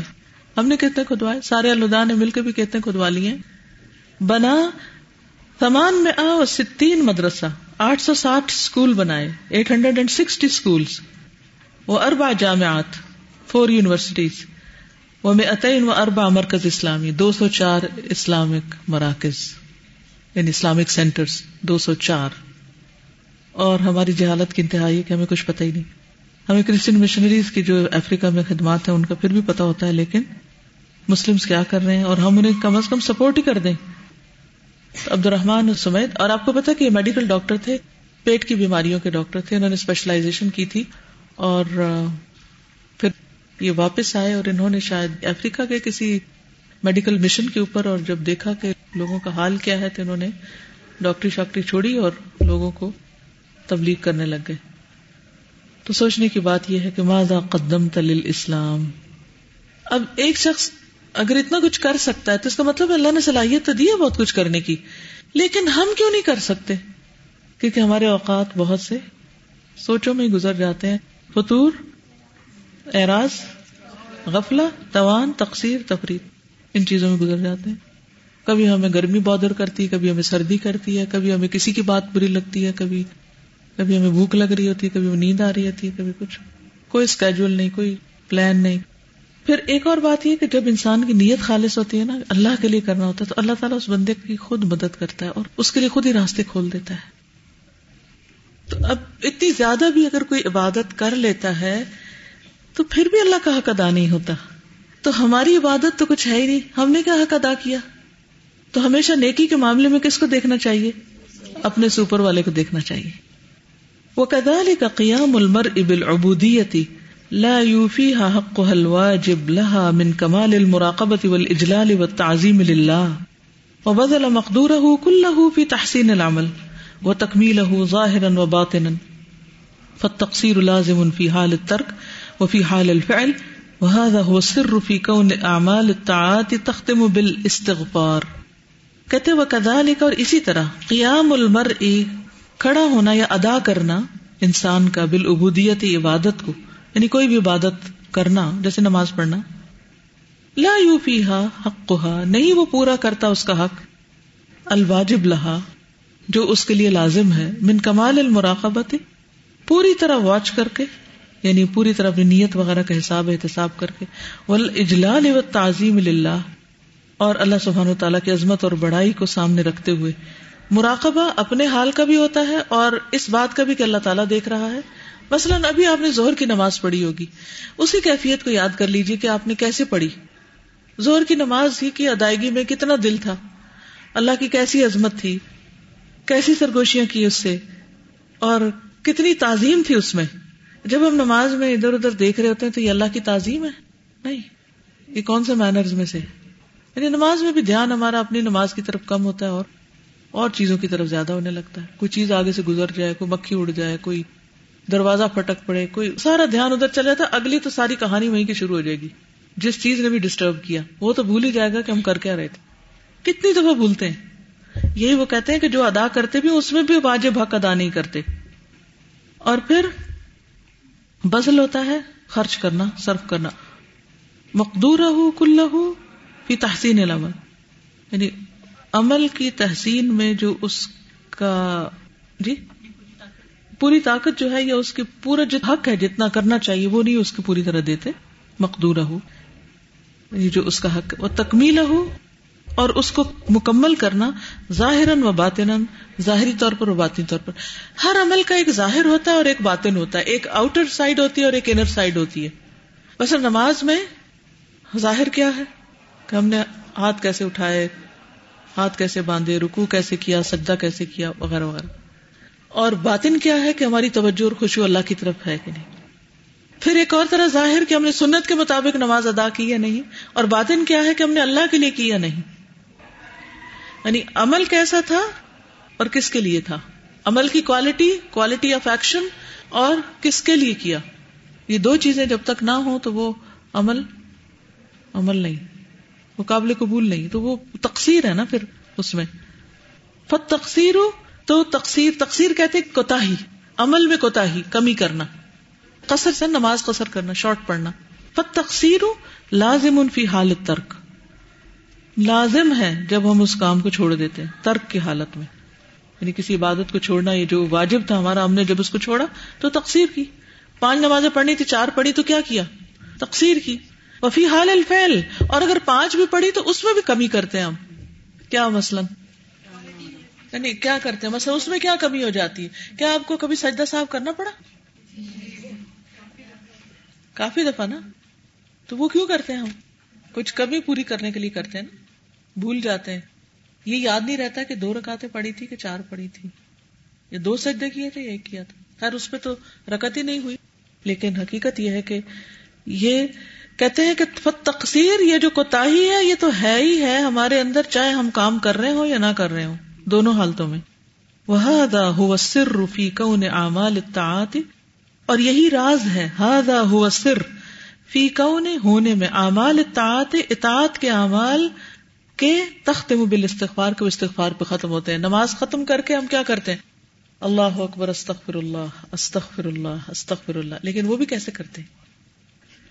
ہم نے کتنے کھدوائے؟ سارے اللہ نے مل کے بھی کتنے کھدوا لیے بنا تمان میں آ ستین مدرسہ۔ آٹھ سو ساٹھ اسکول بنائے۔ Eight hundred and sixty school وہ اربا جامعات۔ Four universities. وہ میں عطین و اربا مرکز اسلامی، دو سو چار اسلامک مراکز یعنی اسلامک سینٹرز، دو سو چار۔ اور ہماری جہالت کی انتہائی کہ ہمیں کچھ پتہ ہی نہیں۔ ہمیں کرسچن مشنریز کی جو افریقہ میں خدمات ہیں، ان کا پھر بھی پتا ہوتا ہے، لیکن مسلم کیا کر رہے ہیں؟ اور ہم انہیں کم از کم سپورٹ ہی کر دیں۔ عبد الرحمان سمیت، اور آپ کو پتا کہ یہ میڈیکل ڈاکٹر تھے، پیٹ کی بیماریوں کے ڈاکٹر تھے، انہوں نے اسپیشلائزیشن کی تھی۔ اور یہ واپس آئے اور انہوں نے شاید افریقہ کے کسی میڈیکل مشن کے اوپر اور جب دیکھا کہ لوگوں کا حال کیا ہے تو انہوں نے ڈاکٹری شاکٹری چھوڑی اور لوگوں کو تبلیغ کرنے لگ گئے۔ تو سوچنے کی بات یہ ہے کہ ماضا قدم تل اسلام اب ایک شخص اگر اتنا کچھ کر سکتا ہے تو اس کا مطلب اللہ نے صلاحیت تو دی ہے بہت کچھ کرنے کی، لیکن ہم کیوں نہیں کر سکتے؟ کیونکہ ہمارے اوقات بہت سے سوچوں میں گزر جاتے ہیں۔ فطور اعراض، غفلہ، توان تقسیر تفریح ان چیزوں میں گزر جاتے ہیں۔ کبھی ہمیں گرمی بادر کرتی ہے، کبھی ہمیں سردی کرتی ہے، کبھی ہمیں کسی کی بات بری لگتی ہے، کبھی کبھی ہمیں بھوک لگ رہی ہوتی ہے، کبھی ہمیں نیند آ رہی ہوتی ہے، کبھی کچھ۔ کوئی اسکیجول نہیں، کوئی پلان نہیں۔ پھر ایک اور بات یہ کہ جب انسان کی نیت خالص ہوتی ہے نا، اللہ کے لیے کرنا ہوتا ہے، تو اللہ تعالیٰ اس بندے کی خود مدد کرتا ہے اور اس کے لیے خود ہی راستے کھول دیتا ہے۔ تو اب اتنی زیادہ بھی اگر کوئی عبادت کر لیتا ہے تو پھر بھی اللہ کا حق ادا نہیں ہوتا۔ تو ہماری عبادت تو کچھ ہے ہی نہیں۔ ہم نے کیا حق ادا کیا؟ تو ہمیشہ نیکی کے معاملے میں کس کو دیکھنا چاہیے؟ اپنے سوپر والے کو دیکھنا چاہیے۔ وہ کدال کا قیام المر ابل ابودیتی لا يوفيها حقها الواجب لها من كمال المراقبة والإجلال والتعظيم لله وبذل مقدوره كله في تحسين العمل وتكميله ظاهرا وباطنا فالتقصير لازم في حال الترك وفي حال الفعل، وهذا هو السر في كون أعمال الطاعات تختم بالاستغفار. کہتے و اور اسی طرح، قیام المرء کھڑا ہونا یا ادا کرنا انسان کا بالعبودیت عبادت کو یعنی کوئی بھی عبادت کرنا، جیسے نماز پڑھنا، لا یو فی حق نہیں وہ پورا کرتا اس کا حق، الواجب لہا، جو اس کے لیے لازم ہے، من کمال المراقبت، پوری طرح واچ کر کے یعنی پوری طرح اپنی نیت وغیرہ کا حساب احتساب کر کے۔ ول اجلال و تعظیم اللہ اور اللہ سبحان و تعالیٰ کی عظمت اور بڑائی کو سامنے رکھتے ہوئے۔ مراقبہ اپنے حال کا بھی ہوتا ہے اور اس بات کا بھی کہ اللہ تعالیٰ دیکھ رہا ہے۔ مثلاً ابھی آپ نے زہر کی نماز پڑھی ہوگی۔ اسی کیفیت کو یاد کر لیجیے کہ آپ نے کیسے پڑھی۔ زہر کی نماز ہی کی ادائیگی میں کتنا دل تھا۔ اللہ کی کیسی عظمت تھی، کیسی سرگوشیاں کی اس سے، اور کتنی تعظیم تھی اس میں۔ جب ہم نماز میں ادھر ادھر دیکھ رہے ہوتے ہیں تو یہ اللہ کی تعظیم ہے؟ نہیں. یہ کون سے مینرز میں سے یعنی نماز میں بھی دھیان ہمارا اپنی نماز کی طرف کم ہوتا ہے اور اور چیزوں کی طرف زیادہ ہونے لگتا ہے۔ کوئی چیز آگے سے گزر جائے، کوئی مکھی اڑ جائے، کوئی دروازہ پھٹک پڑے، کوئی سارا دھیان ادھر چل جاتا اگلی تو ساری کہانی وہیں کی شروع ہو جائے گی۔ جس چیز نے بھی ڈسٹرب کیا، وہ تو بھول ہی جائے گا کہ ہم کر کیا رہے تھے۔ کتنی دفعہ بھولتے ہیں۔ یہی وہ کہتے ہیں کہ جو ادا کرتے بھی اس میں بھی واجب حق ادا نہیں کرتے۔ اور پھر بزل ہوتا ہے، خرچ کرنا، صرف کرنا۔ مقدور ہو کل ہو پھر تحسین العمل۔ یعنی عمل کی تحسین میں جو اس کا جی؟ پوری طاقت جو ہے یا اس کے پورا جو حق ہے، جتنا کرنا چاہیے، وہ نہیں اس کی پوری طرح دیتے۔ مقدور ہو یعنی جو اس کا حق وہ تکمیل ہو اور اس کو مکمل کرنا ظاہر و باطن ظاہری طور پر و باطنی طور پر۔ ہر عمل کا ایک ظاہر ہوتا ہے اور ایک باطن ہوتا ہے۔ ایک آؤٹر سائڈ ہوتی ہے اور ایک انر سائڈ ہوتی ہے۔ بس نماز میں ظاہر کیا ہے؟ کہ ہم نے ہاتھ کیسے اٹھائے، ہاتھ کیسے باندھے رکو کیسے کیا، سجدہ کیسے کیا، وغیرہ وغیرہ۔ اور باطن کیا ہے کہ ہماری توجہ اور خوشی اللہ کی طرف ہے کہ نہیں؟ پھر ایک اور طرح ظاہر کہ ہم نے سنت کے مطابق نماز ادا کی یا نہیں؟ اور باطن کیا ہے کہ ہم نے اللہ کے لیے کی یا نہیں؟ یعنی عمل کیسا تھا اور کس کے لیے تھا؟ عمل کی کوالٹی کوالٹی آف ایکشن اور کس کے لیے کیا؟ یہ دو چیزیں جب تک نہ ہو تو وہ عمل عمل نہیں، وہ قابل قبول نہیں، تو وہ تقسیر ہے نا پھر اس میں۔ فت تقسیر ہو تو تقسیر تقسیر کہتے کوتا عمل میں کوتا کمی کرنا۔ قصر سے نماز قصر کرنا، شارٹ پڑنا فت تقسیر ہو لازم ان فی حالت ترک لازم ہے جب ہم اس کام کو چھوڑ دیتے ہیں، ترک کی حالت میں۔ یعنی کسی عبادت کو چھوڑنا، یہ جو واجب تھا ہمارا، ہم نے جب اس کو چھوڑا تو تقسیر کی۔ پانچ نمازیں پڑھنی تھی، چار پڑھی تو کیا کیا؟ تقسیر کی۔ وفی حال الفیل اور اگر پانچ بھی پڑھی تو اس میں بھی کمی کرتے ہیں ہم۔ کیا مثلاً؟ یعنی کیا کرتے ہیں؟ مثلا اس میں کیا کمی ہو جاتی ہے؟ کیا آپ کو کبھی سجدہ صاحب کرنا پڑا؟ کافی دفعہ نا؟ تو وہ کیوں کرتے ہیں ہم؟ کچھ کمی پوری کرنے کے لیے کرتے ہیں نا؟ بھول جاتے ہیں۔ یہ یاد نہیں رہتا کہ دو رکاتے پڑی تھی کہ چار پڑی تھی۔ یا دو سجدے کیے تھے یا ایک کیا تھا۔ خیر، اس پہ تو رکت ہی نہیں ہوئی۔ لیکن حقیقت یہ ہے کہ یہ کہتے ہیں کہ تقسیر یہ جو کوتا ہے، یہ تو ہے ہی ہے۔ ہمارے اندر چاہے ہم کام کر رہے ہوں یا نہ کر رہے ہوں، دونوں حالتوں میں۔ وہ سر رفی کون اعمال اور یہی راز ہے ہادا ہوا سر فی کون ہونے میں۔ اعمال اطاعت اطاعت کے اعمال کے تخت مبل استغفار کے استغفار پہ ختم ہوتے ہیں۔ نماز ختم کر کے ہم کیا کرتے ہیں؟ اللہ اکبر استغفر اللہ استغفر اللہ استغفر اللہ لیکن وہ بھی کیسے کرتے ہیں؟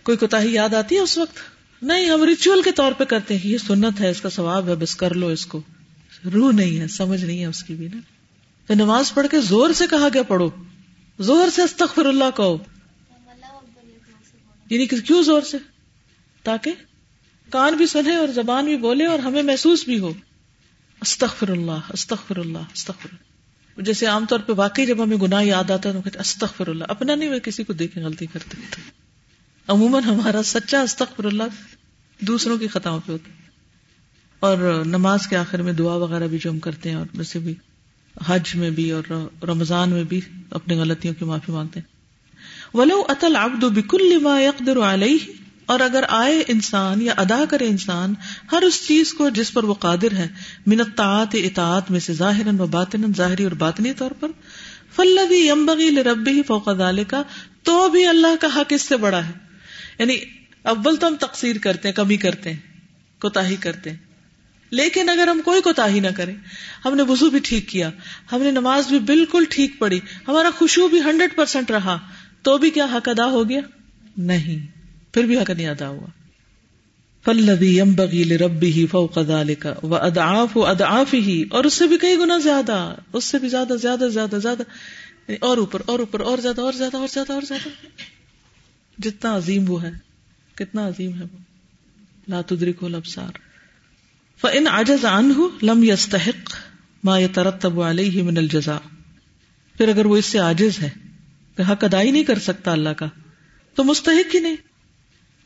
کوئی کوتا یاد آتی ہے اس وقت؟ نہیں، ہم ریچول کے طور پہ کرتے ہیں یہ سنت ہے، اس کا ثواب ہے، بس کر لو اس کو۔ روح نہیں ہے، سمجھ نہیں ہے اس کی بھی نا۔ تو نماز پڑھ کے زور سے کہا گیا پڑھو۔ زور سے استغفر اللہ کہو۔ یعنی کیوں زور سے؟ تاکہ کان بھی سنے اور زبان بھی بولے اور ہمیں محسوس بھی ہو۔ استغفر اللہ استغفر اللہ استغفر اللہ۔ جیسے عام طور پہ واقعی جب ہمیں گناہ یاد آتا ہے تو کہتے استغفر اللہ۔ اپنا نہیں وہ کسی کو دیکھے، غلطی کرتے عموماً ہمارا سچا استغفر اللہ دوسروں کی خطاؤں پہ ہوتا اور نماز کے آخر میں دعا وغیرہ بھی جو ہم کرتے ہیں، اور ویسے بھی حج میں بھی اور رمضان میں بھی اپنی غلطیوں کی معافی مانگتے ہیں۔ ولو اتل ابد بکل ما يقدر علیہ اور اگر آئے انسان یا ادا کرے انسان، ہر اس چیز کو جس پر وہ قادر ہے منتعات اطاعت میں سے ظاہر و باطن ظاہری اور باطنی طور پر فلبی یمبغی لربی فوق کا تو بھی اللہ کا حق اس سے بڑا ہے۔ یعنی اول تو ہم تقسیر کرتے ہیں، کمی کرتے ہیں کوتا کرتے ہیں۔ لیکن اگر ہم کوئی کوتا نہ کریں، ہم نے وزو بھی ٹھیک کیا، ہم نے نماز بھی بالکل ٹھیک پڑی ہمارا خوشبو بھی ہنڈریڈ پرسینٹ رہا، تو بھی کیا حق ادا ہو گیا؟ نہیں۔ پھر بھی حق نہیں ادا ہوا۔ فلبی ام بغیل ربی ہی فوق کا وہ اداف و اداف ہی اور اس سے بھی کئی گنا زیادہ، اس سے بھی زیادہ زیادہ زیادہ زیادہ یعنی اور اوپر اور اوپر، اور زیادہ اور زیادہ اور زیادہ اور زیادہ۔ جتنا عظیم وہ ہے، کتنا عظیم ہے وہ۔ لاتری کو لبسار فن عجز عن لم یستحق ما یترتب علیہ من الجزا پھر اگر وہ اس سے عاجز ہے کہ حق ادا ہی نہیں کر سکتا اللہ کا، تو مستحق ہی نہیں۔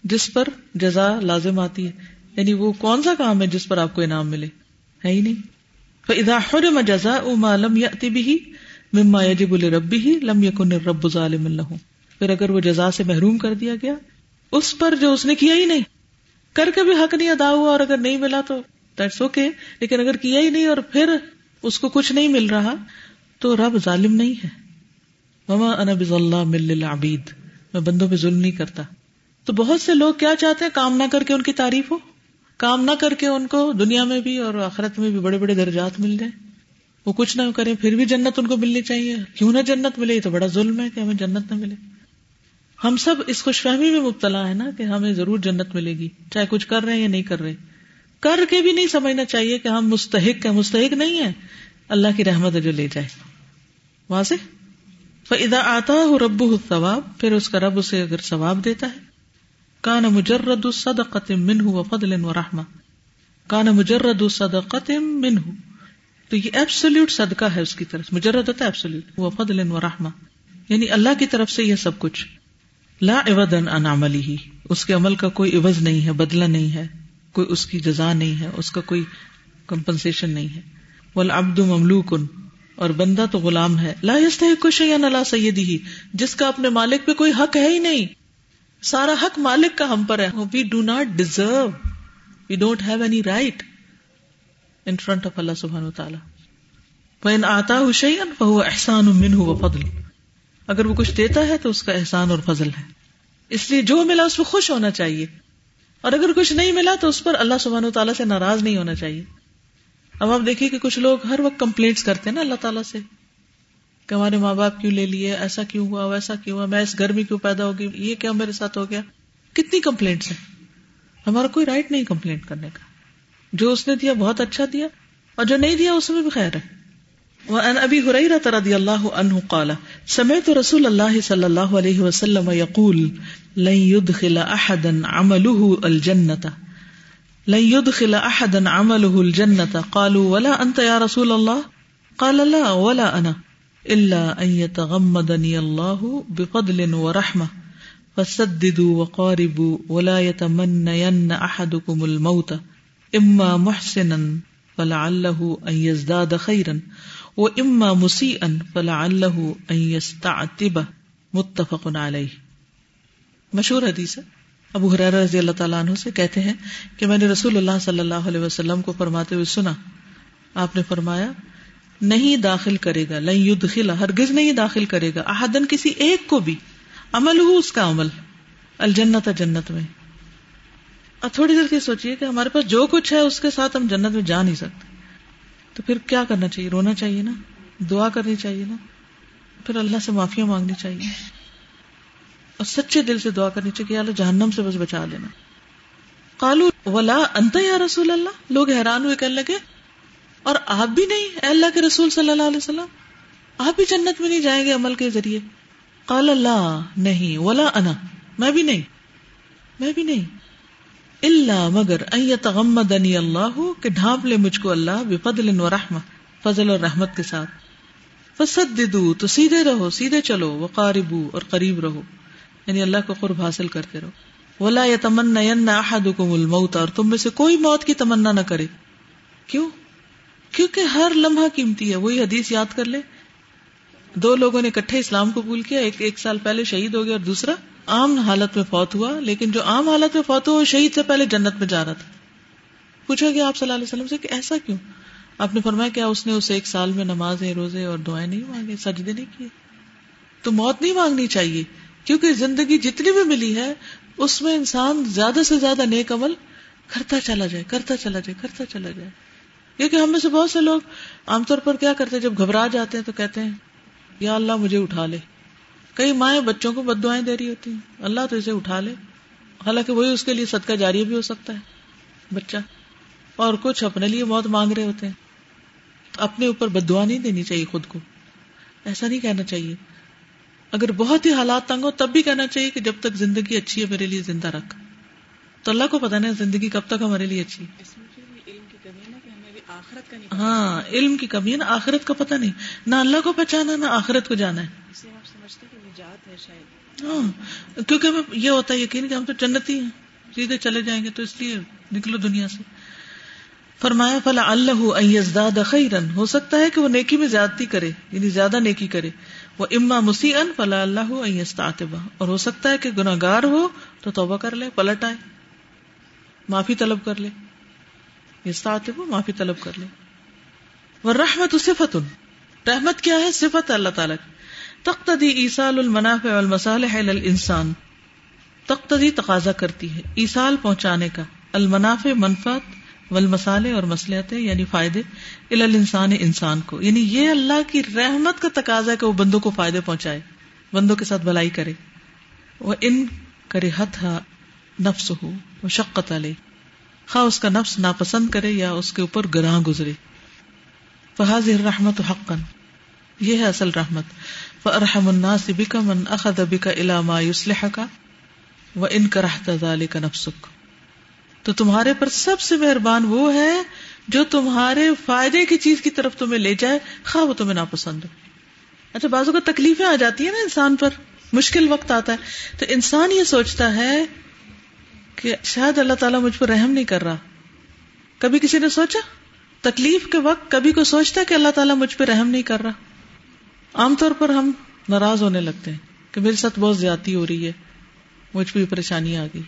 جس پر جزا لازم آتی ہے۔ یعنی وہ کون سا کام ہے جس پر آپ کو انعام ملے؟ ہے ہی نہیں۔ فَإِذَا حُرِمَ جَزَاءُ مَا لَمْ يَأْتِ بِهِ مِمَّا يَجِبُ لِرَبِّهِ لَمْ يَكُنِ الرَّبُّ ظَالِمًا لَهُ۔ پھر اگر وہ جزا سے محروم کر دیا گیا، اس پر جو اس نے کیا ہی نہیں، کر کے بھی حق نہیں ادا ہوا اور اگر نہیں ملا تو دیٹس اوکے لیکن اگر کیا ہی نہیں اور پھر اس کو کچھ نہیں مل رہا، تو رب ظالم نہیں ہے۔ مما انا بظلام للعبید میں بندوں پہ ظلم نہیں کرتا۔ تو بہت سے لوگ کیا چاہتے ہیں؟ کام نہ کر کے ان کی تعریف ہو۔ کام نہ کر کے ان کو دنیا میں بھی اور آخرت میں بھی بڑے بڑے درجات مل جائیں۔ وہ کچھ نہ کریں، پھر بھی جنت ان کو ملنی چاہیے۔ کیوں نہ جنت ملے؟ تو بڑا ظلم ہے کہ ہمیں جنت نہ ملے۔ ہم سب اس خوش فہمی میں مبتلا ہے نا کہ ہمیں ضرور جنت ملے گی، چاہے کچھ کر رہے ہیں یا نہیں کر رہے۔ کر کے بھی نہیں سمجھنا چاہیے کہ ہم مستحق ہیں۔ مستحق نہیں ہے اللہ کی رحمت ہے جو لے جائے۔ وہاں سے ادا آتا ہو رب ثواب پھر اس کا رب اسے اگر ثواب دیتا ہے۔ کان مجرد صدقت منہ و فضل و رحمہ کان مجرد صدقت منہ تو یہ ایبسولوٹ صدقہ ہے اس کی طرف. مجرد ہوتا ہے ایبسولوٹ وہ فضل و رحمہ یعنی اللہ کی طرف سے یہ سب کچھ. لا عوض ان عملی ہی اس کے عمل کا کوئی عوض نہیں ہے، بدلہ نہیں ہے. کوئی اس کی جزا نہیں ہے، اس کا کوئی کمپنسیشن نہیں ہے. والعبد مملوک. اور بندہ تو غلام ہے. لا يستحق شيئا لا سیدی ہی جس کا اپنے مالک پہ کوئی حق ہے ہی نہیں. سارا حق مالک کا ہم پر ہے۔ We do not deserve we don't have any right in front of Allah سبحانہ وتعالی۔ وَإِنْ آتَاهُ شَيْئًا فَهُوَ احسان مِنْهُ وَفَضْلٌ۔ اگر وہ کچھ دیتا ہے تو اس کا احسان اور فضل ہے۔ اس لیے جو ملا اس کو خوش ہونا چاہیے۔ اور اگر کچھ نہیں ملا تو اس پر اللہ سبحانہ تعالیٰ سے ناراض نہیں ہونا چاہیے۔ اب آپ دیکھیے کہ کچھ لوگ ہر وقت کمپلینٹس کرتے ہیں نا اللہ تعالیٰ سے۔ کہ ہمارے ماں باپ کیوں لے لیے، ایسا کیوں ہوا، ویسا کیوں ہوا، میں اس گھر میں کیوں پیدا ہوگی؟ یہ کیا میرے ساتھ ہو گیا؟ کتنی کمپلینٹس ہیں؟ ہمارا کوئی رائٹ نہیں کمپلینٹ کرنے کا۔ جو اس نے دیا بہت اچھا دیا اور جو نہیں دیا، اس میں بھی خیر ہے۔ وعن ابي هريره رضي الله عنه قال، سمعت رسول الله صلى الله عليه وسلم يقول، لن يدخل احدا عمله الجنه لن يدخل احدا عمله الجنه قالوا، ولا انت يا رسول الله؟ قال، لا، ولا انا الا ان يتغمدني الله بفضل ورحمه فسددوا وقاربوا ولا يتمنين احدكم الموت. اما محسنا فلعله ان يزداد خيرا وہ اما مسی ان فلا اللہ متفق علیہ مشہور حدیث ہے. ابو حرار رضی اللہ تعالیٰ عنہ سے کہتے ہیں کہ میں نے رسول اللہ صلی اللہ علیہ وسلم کو فرماتے ہوئے سنا۔ آپ نے فرمایا نہیں داخل کرے گا، لن یدخل، ہرگز نہیں داخل کرے گا احدن کسی ایک کو بھی۔ عمل ہو اس کا عمل الجنت جنت میں۔ اب تھوڑی دیر کی سوچیے کہ ہمارے پاس جو کچھ ہے، اس کے ساتھ ہم جنت میں جا نہیں سکتے۔ تو پھر کیا کرنا چاہیے؟ رونا چاہیے نا؟ دعا کرنی چاہیے نا؟ پھر اللہ سے معافیا مانگنی چاہیے۔ اور سچے دل سے دعا کرنی چاہیے اللہ جہنم سے بس بچا لینا۔ کالو ولا انت یا رسول اللہ؟ لوگ حیران ہوئے کہنے لگے اور آپ بھی نہیں؟ اے اللہ کے رسول صلی اللہ علیہ وسلم، آپ بھی جنت میں نہیں جائیں گے عمل کے ذریعے؟ قال اللہ نہیں، ولا انا، میں بھی نہیں، میں بھی نہیں۔ اللہ مگر تغمدنی اللہ، کہ ڈھانپ لے مجھ کو اللہ بفضل و رحمہ فضل اور رحمت کے ساتھ۔ فسددو، تو سیدھے رہو، سیدھے چلو، وقاربو، اور قریب رہو۔ یعنی اللہ کو قرب حاصل کرتے رہو۔ ولا یتمنین احدکم الموت، اور تم میں سے کوئی موت کی تمنا نہ کرے۔ کیوں؟ کیونکہ ہر لمحہ قیمتی ہے، وہی حدیث یاد کر لے۔ دو لوگوں نے اکٹھے اسلام قبول کیا، ایک ایک سال پہلے شہید ہو گیا اور دوسرا عام حالت میں فوت ہوا، لیکن جو عام حالت میں فوت ہوا شہید سے پہلے جنت میں جا رہا تھا۔ پوچھا گیا آپ صلی اللہ علیہ وسلم سے کہ ایسا کیوں؟ آپ نے فرمایا کیا اس نے اسے ایک سال میں نمازیں، روزے اور دعائیں نہیں مانگے سجدے نہیں کیے؟ تو موت نہیں مانگنی چاہیے، کیونکہ زندگی جتنی بھی ملی ہے، اس میں انسان زیادہ سے زیادہ نیک عمل کرتا چلا جائے، کرتا چلا جائے، کرتا چلا جائے۔ کیونکہ ہم میں سے بہت سے لوگ عام طور پر کیا کرتے ہیں، جب گھبرا جاتے ہیں تو کہتے ہیں، یا اللہ مجھے اٹھا لے۔ کئی مائیں بچوں کو بد دعائیں دے رہی ہوتی ہیں۔ اللہ تو اسے اٹھا لے۔ حالانکہ وہی اس کے لیے صدقہ جاری بھی ہو سکتا ہے، بچہ۔ اور کچھ اپنے لیے موت مانگ رہے ہوتے ہیں۔ اپنے اوپر بد دعا نہیں دینی چاہیے خود کو۔ ایسا نہیں کہنا چاہیے۔ اگر بہت ہی حالات تنگ ہو تب بھی کہنا چاہیے کہ جب تک زندگی اچھی ہے، میرے لیے زندہ رکھ۔ تو اللہ کو پتا نہیں زندگی کب تک ہمارے لیے اچھی ہے۔ ہاں علم کی کمی ہے نا آخرت کا پتہ نہیں۔ نہ اللہ کو پہچانا نہ آخرت کو جانا ہے۔ ہاں کیونکہ ہمیں یہ ہوتا ہے یقین کہ ہم تو جنتی ہیں۔ سیدھے چلے جائیں گے تو اس لیے نکلو دنیا سے۔ فرمایا فلا اللہ خیرن ہو سکتا ہے کہ وہ نیکی میں زیادتی کرے یعنی زیادہ نیکی کرے۔ وہ اما مسی ان فلا اللہ اور ہو سکتا ہے کہ گناگار ہو تو توبہ کر لے پلٹ آئے۔ معافی طلب کر لے۔ معافی طلب کر لے وہ رحمت صفت۔ رحمت کیا ہے؟ صفت اللہ تعالیٰ کی۔ تختدی ایسال المناف المسالح انسان تختدی تقاضا کرتی ہے۔ ایسال پہنچانے کا۔ المناف منفت والمسالے اور مسلحت یعنی فائدے انسان انسان کو۔ یعنی یہ اللہ کی رحمت کا تقاضا ہے کہ وہ بندوں کو فائدے پہنچائے۔ بندوں کے ساتھ بلائی کرے۔ وہ ان کرے ہتھ نفس ہو وہ شقت علیہ خواہ اس کا نفس ناپسند کرے یا اس کے اوپر گراہ گزرے۔ فہاز رحمت حقن یہ ہے اصل رحمت۔ فرحم الناس بک من اخذ بک الى ما کا و ان کرہت ذلك نفسک تو تمہارے پر سب سے مہربان وہ ہے جو تمہارے فائدے کی چیز کی طرف تمہیں لے جائے، خواہ وہ تمہیں ناپسند ہو۔ اچھا بازو کا تکلیفیں آ جاتی ہیں نا انسان پر۔ مشکل وقت آتا ہے۔ تو انسان یہ سوچتا ہے کہ شاید اللہ تعالیٰ مجھ پر رحم نہیں کر رہا۔ کبھی کسی نے سوچا؟ تکلیف کے وقت کبھی کو سوچتا ہے کہ اللہ تعالیٰ مجھ پہ رحم نہیں کر رہا۔ عام طور پر ہم ناراض ہونے لگتے ہیں کہ میرے ساتھ بہت زیادتی ہو رہی ہے، مجھ پہ پریشانی آ گئی۔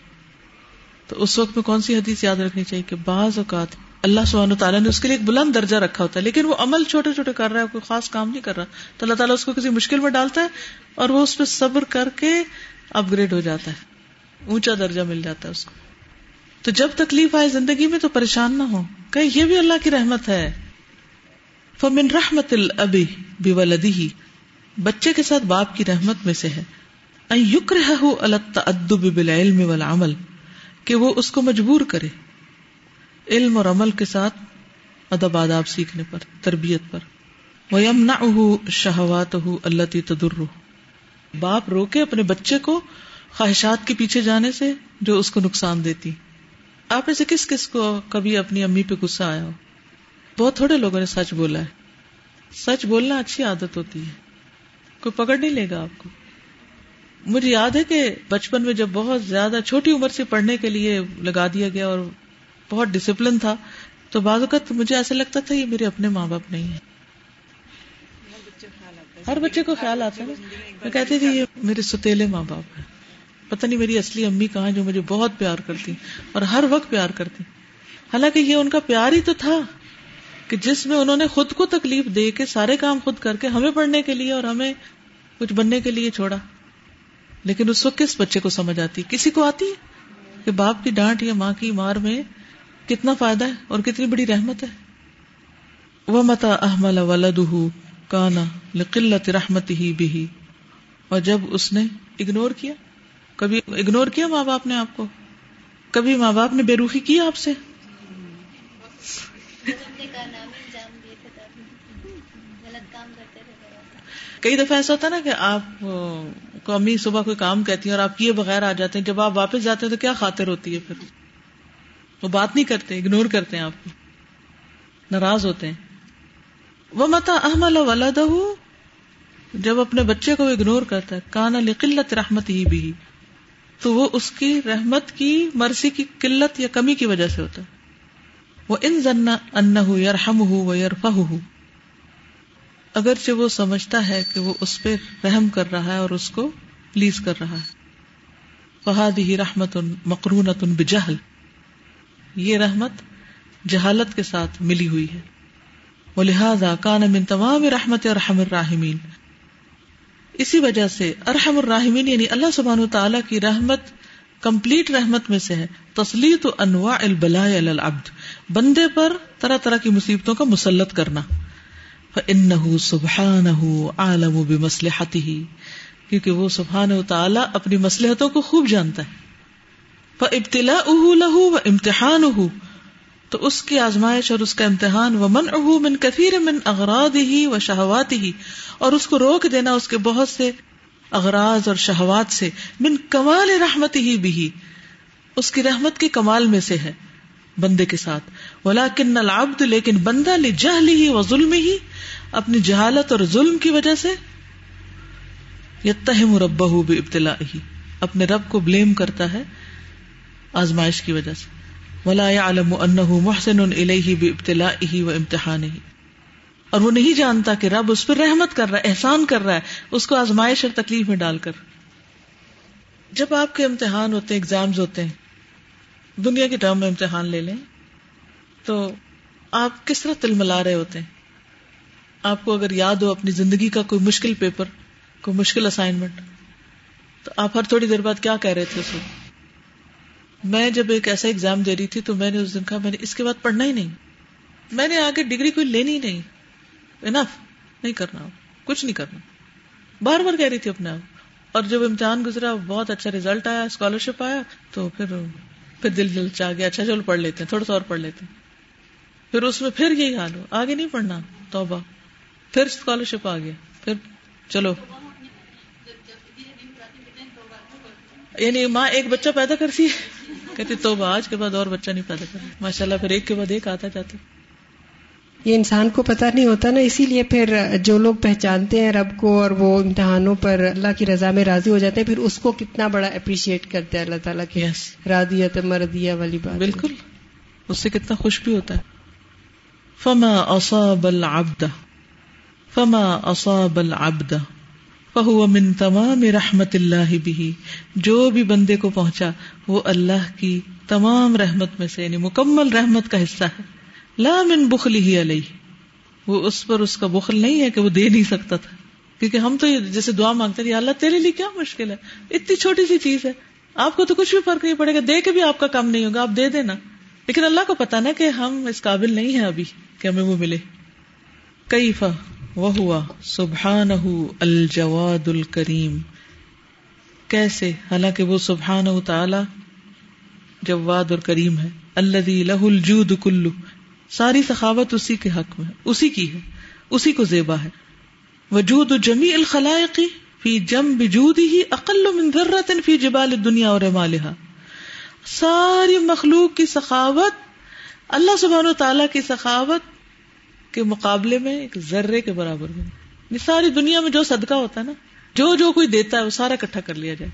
تو اس وقت میں کون سی حدیث یاد رکھنی چاہیے کہ بعض اوقات اللہ سبحانہ تعالیٰ نے اس کے لیے ایک بلند درجہ رکھا ہوتا ہے، لیکن وہ عمل چھوٹے چھوٹے کر رہا ہے، کوئی خاص کام نہیں کر رہا۔ تو اللہ تعالیٰ اس کو کسی مشکل میں ڈالتا ہے اور وہ اس پہ صبر کر کے اپ گریڈ ہو جاتا ہے۔ اونچا درجہ مل جاتا ہے اس کو۔ تو جب تکلیف آئے زندگی میں تو پریشان نہ ہو۔ کہ یہ بھی اللہ کی رحمت ہے۔ فمن رحمت البی بی ولدی بچے کے ساتھ باپ کی رحمت میں سے ہے۔ بالعلم والعمل، کہ وہ اس کو مجبور کرے۔ علم اور عمل کے ساتھ ادب، آداب سیکھنے پر، تربیت پر۔ وہ یمنا شہوات اللہ تدر باپ روکے اپنے بچے کو خواہشات کے پیچھے جانے سے جو اس کو نقصان دیتی۔ آپ میں سے کس کس کو کبھی اپنی امی پہ غصہ آیا ہو؟ بہت تھوڑے لوگوں نے سچ بولا ہے۔ سچ بولنا اچھی عادت ہوتی ہے۔ کوئی پکڑ نہیں لے گا آپ کو۔ مجھے یاد ہے کہ بچپن میں جب بہت زیادہ چھوٹی عمر سے پڑھنے کے لیے لگا دیا گیا اور بہت ڈسپلن تھا، تو بعض اوقات مجھے ایسا لگتا تھا یہ میرے اپنے ماں باپ نہیں ہے ہر بچے کو خیال آتا ہے میں کہتی تھی یہ میرے ستیلے ماں باپ ہیں۔ پتہ نہیں میری اصلی امی کہاں جو مجھے بہت پیار کرتی اور ہر وقت پیار کرتی حالانکہ یہ ان کا پیار ہی تو تھا کہ جس میں انہوں نے خود کو تکلیف دے کے سارے کام خود کر کے ہمیں پڑھنے کے لیے اور ہمیں کچھ بننے کے لیے چھوڑا۔ لیکن اس وقت کس بچے کو سمجھ آتی؟ کسی کو آتی ہے کہ باپ کی ڈانٹ یا ماں کی مار میں کتنا فائدہ ہے اور کتنی بڑی رحمت ہے؟ وہ متا احمل ولد کانا لقلت رحمت ہی بھی اور جب اس نے اگنور کیا کبھی اگنور کیا ماں باپ نے آپ کو؟ کبھی ماں باپ نے بے روخی کی آپ سے؟ کئی دفعہ ایسا ہوتا نا کہ آپ کو امی صبح کوئی کام کہتی ہیں اور آپ کیے بغیر آ جاتے ہیں، جب آپ واپس جاتے ہیں تو کیا خاطر ہوتی ہے پھر؟ وہ بات نہیں کرتے اگنور کرتے ہیں آپ کو۔ ناراض ہوتے ہیں۔ وہ متا احمد ولاد جب اپنے بچے کو اگنور کرتا ہے۔ کانا قلت رحمت ہی بھی تو وہ اس کی رحمت کی مرضی کی قلت یا کمی کی وجہ سے ہوتا ہے۔ وہ ان ضنا ان یرحم ہو یارفا ہو اگرچہ وہ سمجھتا ہے کہ وہ اس پہ رحم کر رہا ہے اور اس کو پلیز کر رہا ہے۔ فہاد ہی رحمت ان مقرون ان بجہل۔ یہ رحمت جہالت کے ساتھ ملی ہوئی ہے۔ وہ لہذا کان من تمام رحمت ارحم الراحمین اسی وجہ سے ارحم الراحمین یعنی اللہ سبحانہ تعالیٰ کی رحمت، کمپلیٹ رحمت میں سے ہے۔ تسلیت انواع البلاء العبد۔ بندے پر طرح طرح کی مصیبتوں کا مسلط کرنا۔ فانه سبحانه عالم بمصلحته۔ کیونکہ وہ سبحان و تعالیٰ اپنی مسلحتوں کو خوب جانتا ہے۔ فابتلاؤه له وامتحانه تو اس کی آزمائش اور اس کا امتحان وہ من اہو من کثیر من اغراد ہی و شہوات ہی اور اس کو روک دینا اس کے بہت سے اغراض اور شہوات سے، من کمال رحمت ہی بھی اس کی رحمت کے کمال میں سے ہے بندے کے ساتھ۔ ولیکن العبد، لیکن بندہ لجہل ہی و ظلم ہی اپنی جہالت اور ظلم کی وجہ سے یتہم ربہ ابتلا ہی اپنے رب کو بلیم کرتا ہے آزمائش کی وجہ سے۔ ولا يعلم انه محسن الیہ بابتلائه و امتحانه اور وہ نہیں جانتا کہ رب اس پر رحمت کر رہا ہے، احسان کر رہا ہے، اس کو آزمائش اور تکلیف میں ڈال کر۔ جب آپ کے امتحان ہوتے ہیں ایگزامز ہوتے ہیں، دنیا کے ٹرم میں امتحان لے لیں، تو آپ کس طرح تل ملا رہے ہوتے ہیں؟ آپ کو اگر یاد ہو اپنی زندگی کا کوئی مشکل پیپر، کوئی مشکل اسائنمنٹ تو آپ ہر تھوڑی دیر بعد کیا کہہ رہے تھے اس وقت؟ میں جب ایک ایسا ایگزام دے رہی تھی تو میں نے اس دن کہا، میں نے اس کے بعد پڑھنا ہی نہیں۔ میں نے آگے ڈگری کوئی لینی نہیں۔ انف نہیں کرنا۔ کچھ نہیں کرنا۔ بار بار کہہ رہی تھی اپنے آپ۔ اور جب امتحان گزرا، بہت اچھا ریزلٹ آیا اسکالرشپ آیا، تو پھر پھر دل دل چاہ گیا اچھا چلو پڑھ لیتے ہیں، تھوڑا سا اور پڑھ لیتے ہیں۔ پھر اس میں پھر یہی حال ہو آگے نہیں پڑھنا۔ توبہ۔ پھر اسکالرشپ آ گیا۔ پھر چلو۔ یعنی ماں ایک بچہ پیدا کرتی ہے۔ کہتی تو آج کے بعد اور بچہ نہیں پیدا کر ماشاء اللہ پھر ایک کے بعد ایک آتا جاتا۔ یہ انسان کو پتہ نہیں ہوتا نا اسی لیے پھر جو لوگ پہچانتے ہیں رب کو اور وہ امتحانوں پر اللہ کی رضا میں راضی ہو جاتے ہیں پھر اس کو کتنا بڑا اپریشیٹ کرتے ہیں اللہ تعالیٰ کی رادیت مردیہ والی بات۔ بالکل۔ اس سے کتنا خوش بھی ہوتا ہے۔ فما اصاب العبد۔ فما اصاب العبد۔ فهو من تمام رحمت اللہ بھی جو بھی بندے کو پہنچا، وہ اللہ کی تمام رحمت میں سے یعنی مکمل رحمت کا حصہ ہے۔ لا من بخل ہی علیہ۔ وہ اس پر اس کا بخل نہیں ہے کہ وہ دے نہیں سکتا تھا۔ کیونکہ ہم تو جیسے دعا مانگتے ہیں اللہ تیرے لیے کیا مشکل ہے؟ اتنی چھوٹی سی چیز ہے۔ آپ کو تو کچھ بھی فرق نہیں پڑے گا۔ دے کے بھی آپ کا کام نہیں ہوگا، آپ دے دینا۔ لیکن اللہ کو پتا نا کہ ہم اس قابل نہیں ہیں ابھی کہ ہمیں وہ ملے۔ کئی وہ ہوا سبحان الجواد الکریم کیسے؟ حالانکہ وہ سبحان تعالی جواد اور کریم ہے۔ اللہ لہ الجود کلو ساری سخاوت اسی کے حق میں اسی کی ہے، اسی کو زیبا ہے۔ وجود جمی الخلائقی فی جم بجود ہی اقل من ذرت فی جبال دنیا اور مالحا ساری مخلوق کی سخاوت، اللہ سبحانہ و تعالیٰ کی سخاوت کے مقابلے میں ایک ذرے کے برابر میں یعنی ساری دنیا میں جو صدقہ ہوتا ہے نا، جو جو کوئی دیتا ہے، وہ سارا اکٹھا کر لیا جائے۔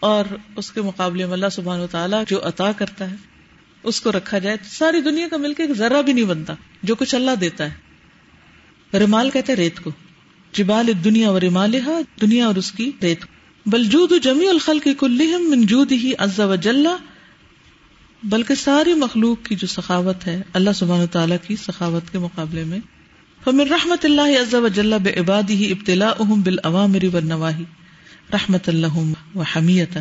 اور اس کے مقابلے میں اللہ سبحانہ و تعالیٰ جو عطا کرتا ہے، اس کو رکھا جائے۔ تو ساری دنیا کا مل کے ایک ذرا بھی نہیں بنتا، جو کچھ اللہ دیتا ہے۔ رمال کہتے ہیں ریت کو۔ جبال دنیا اور رمال دنیا اور اس کی ریت بلجود جمی الخل کی کلم منجود ہی ازا و جلہ بلکہ ساری مخلوق کی جو سخاوت ہے، اللہ سبحان تعالیٰ کی سخاوت کے مقابلے میں، فمن رحمت اللہ عز و جل بے عبادی ہی ابتلا بال عوامری و نواہی رحمت اللہ و حمیت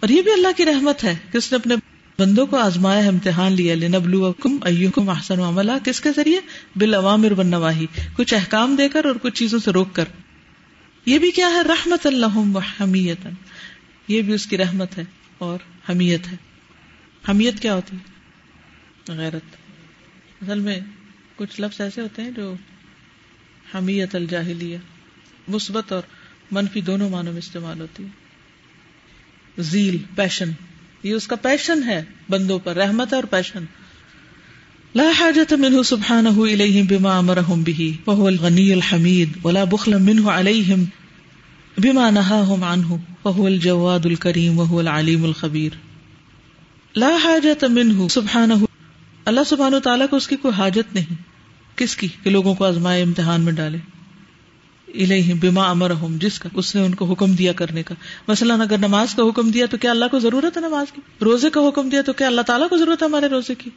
اور یہ بھی اللہ کی رحمت ہے کہ اس نے اپنے بندوں کو آزمایا امتحان لیا لنبلو کم ایوکم احسن عملہ کس کے ذریعے؟ بالعوامر والنواہی، کچھ احکام دے کر اور کچھ چیزوں سے روک کر۔ یہ بھی کیا ہے؟ رحمت اللہ و حمیت یہ بھی اس کی رحمت ہے اور حمیت ہے۔ حمیت کیا ہوتی ہے؟ غیرت۔ اصل میں کچھ لفظ ایسے ہوتے ہیں جو حمیت الجاہلیہ، مثبت اور منفی دونوں معنوں میں استعمال ہوتی ہے۔ زیل پیشن یہ اس کا پیشن ہے بندوں پر، رحمت اور پیشن لا حاجت منه سبحانه إليهم بما أمرهم به وهو الغني الحميد ولا بخل منه عليهم بما نهاهم عنه وهو الجواد الكريم وهو العليم الخبير لا حاجت منه سبحانه اللہ سبحانہ تعالیٰ کو اس کی کوئی حاجت نہیں۔ کس کی؟ کہ لوگوں کو آزمائے، امتحان میں ڈالے۔ الہم بما امرہم، جس کا، اس نے ان کو حکم دیا کرنے کا۔ مثلا اگر نماز کا حکم دیا تو کیا اللہ کو ضرورت ہے نماز کی؟ روزے کا حکم دیا تو کیا اللہ تعالیٰ کو ضرورت ہے ہمارے روزے کی؟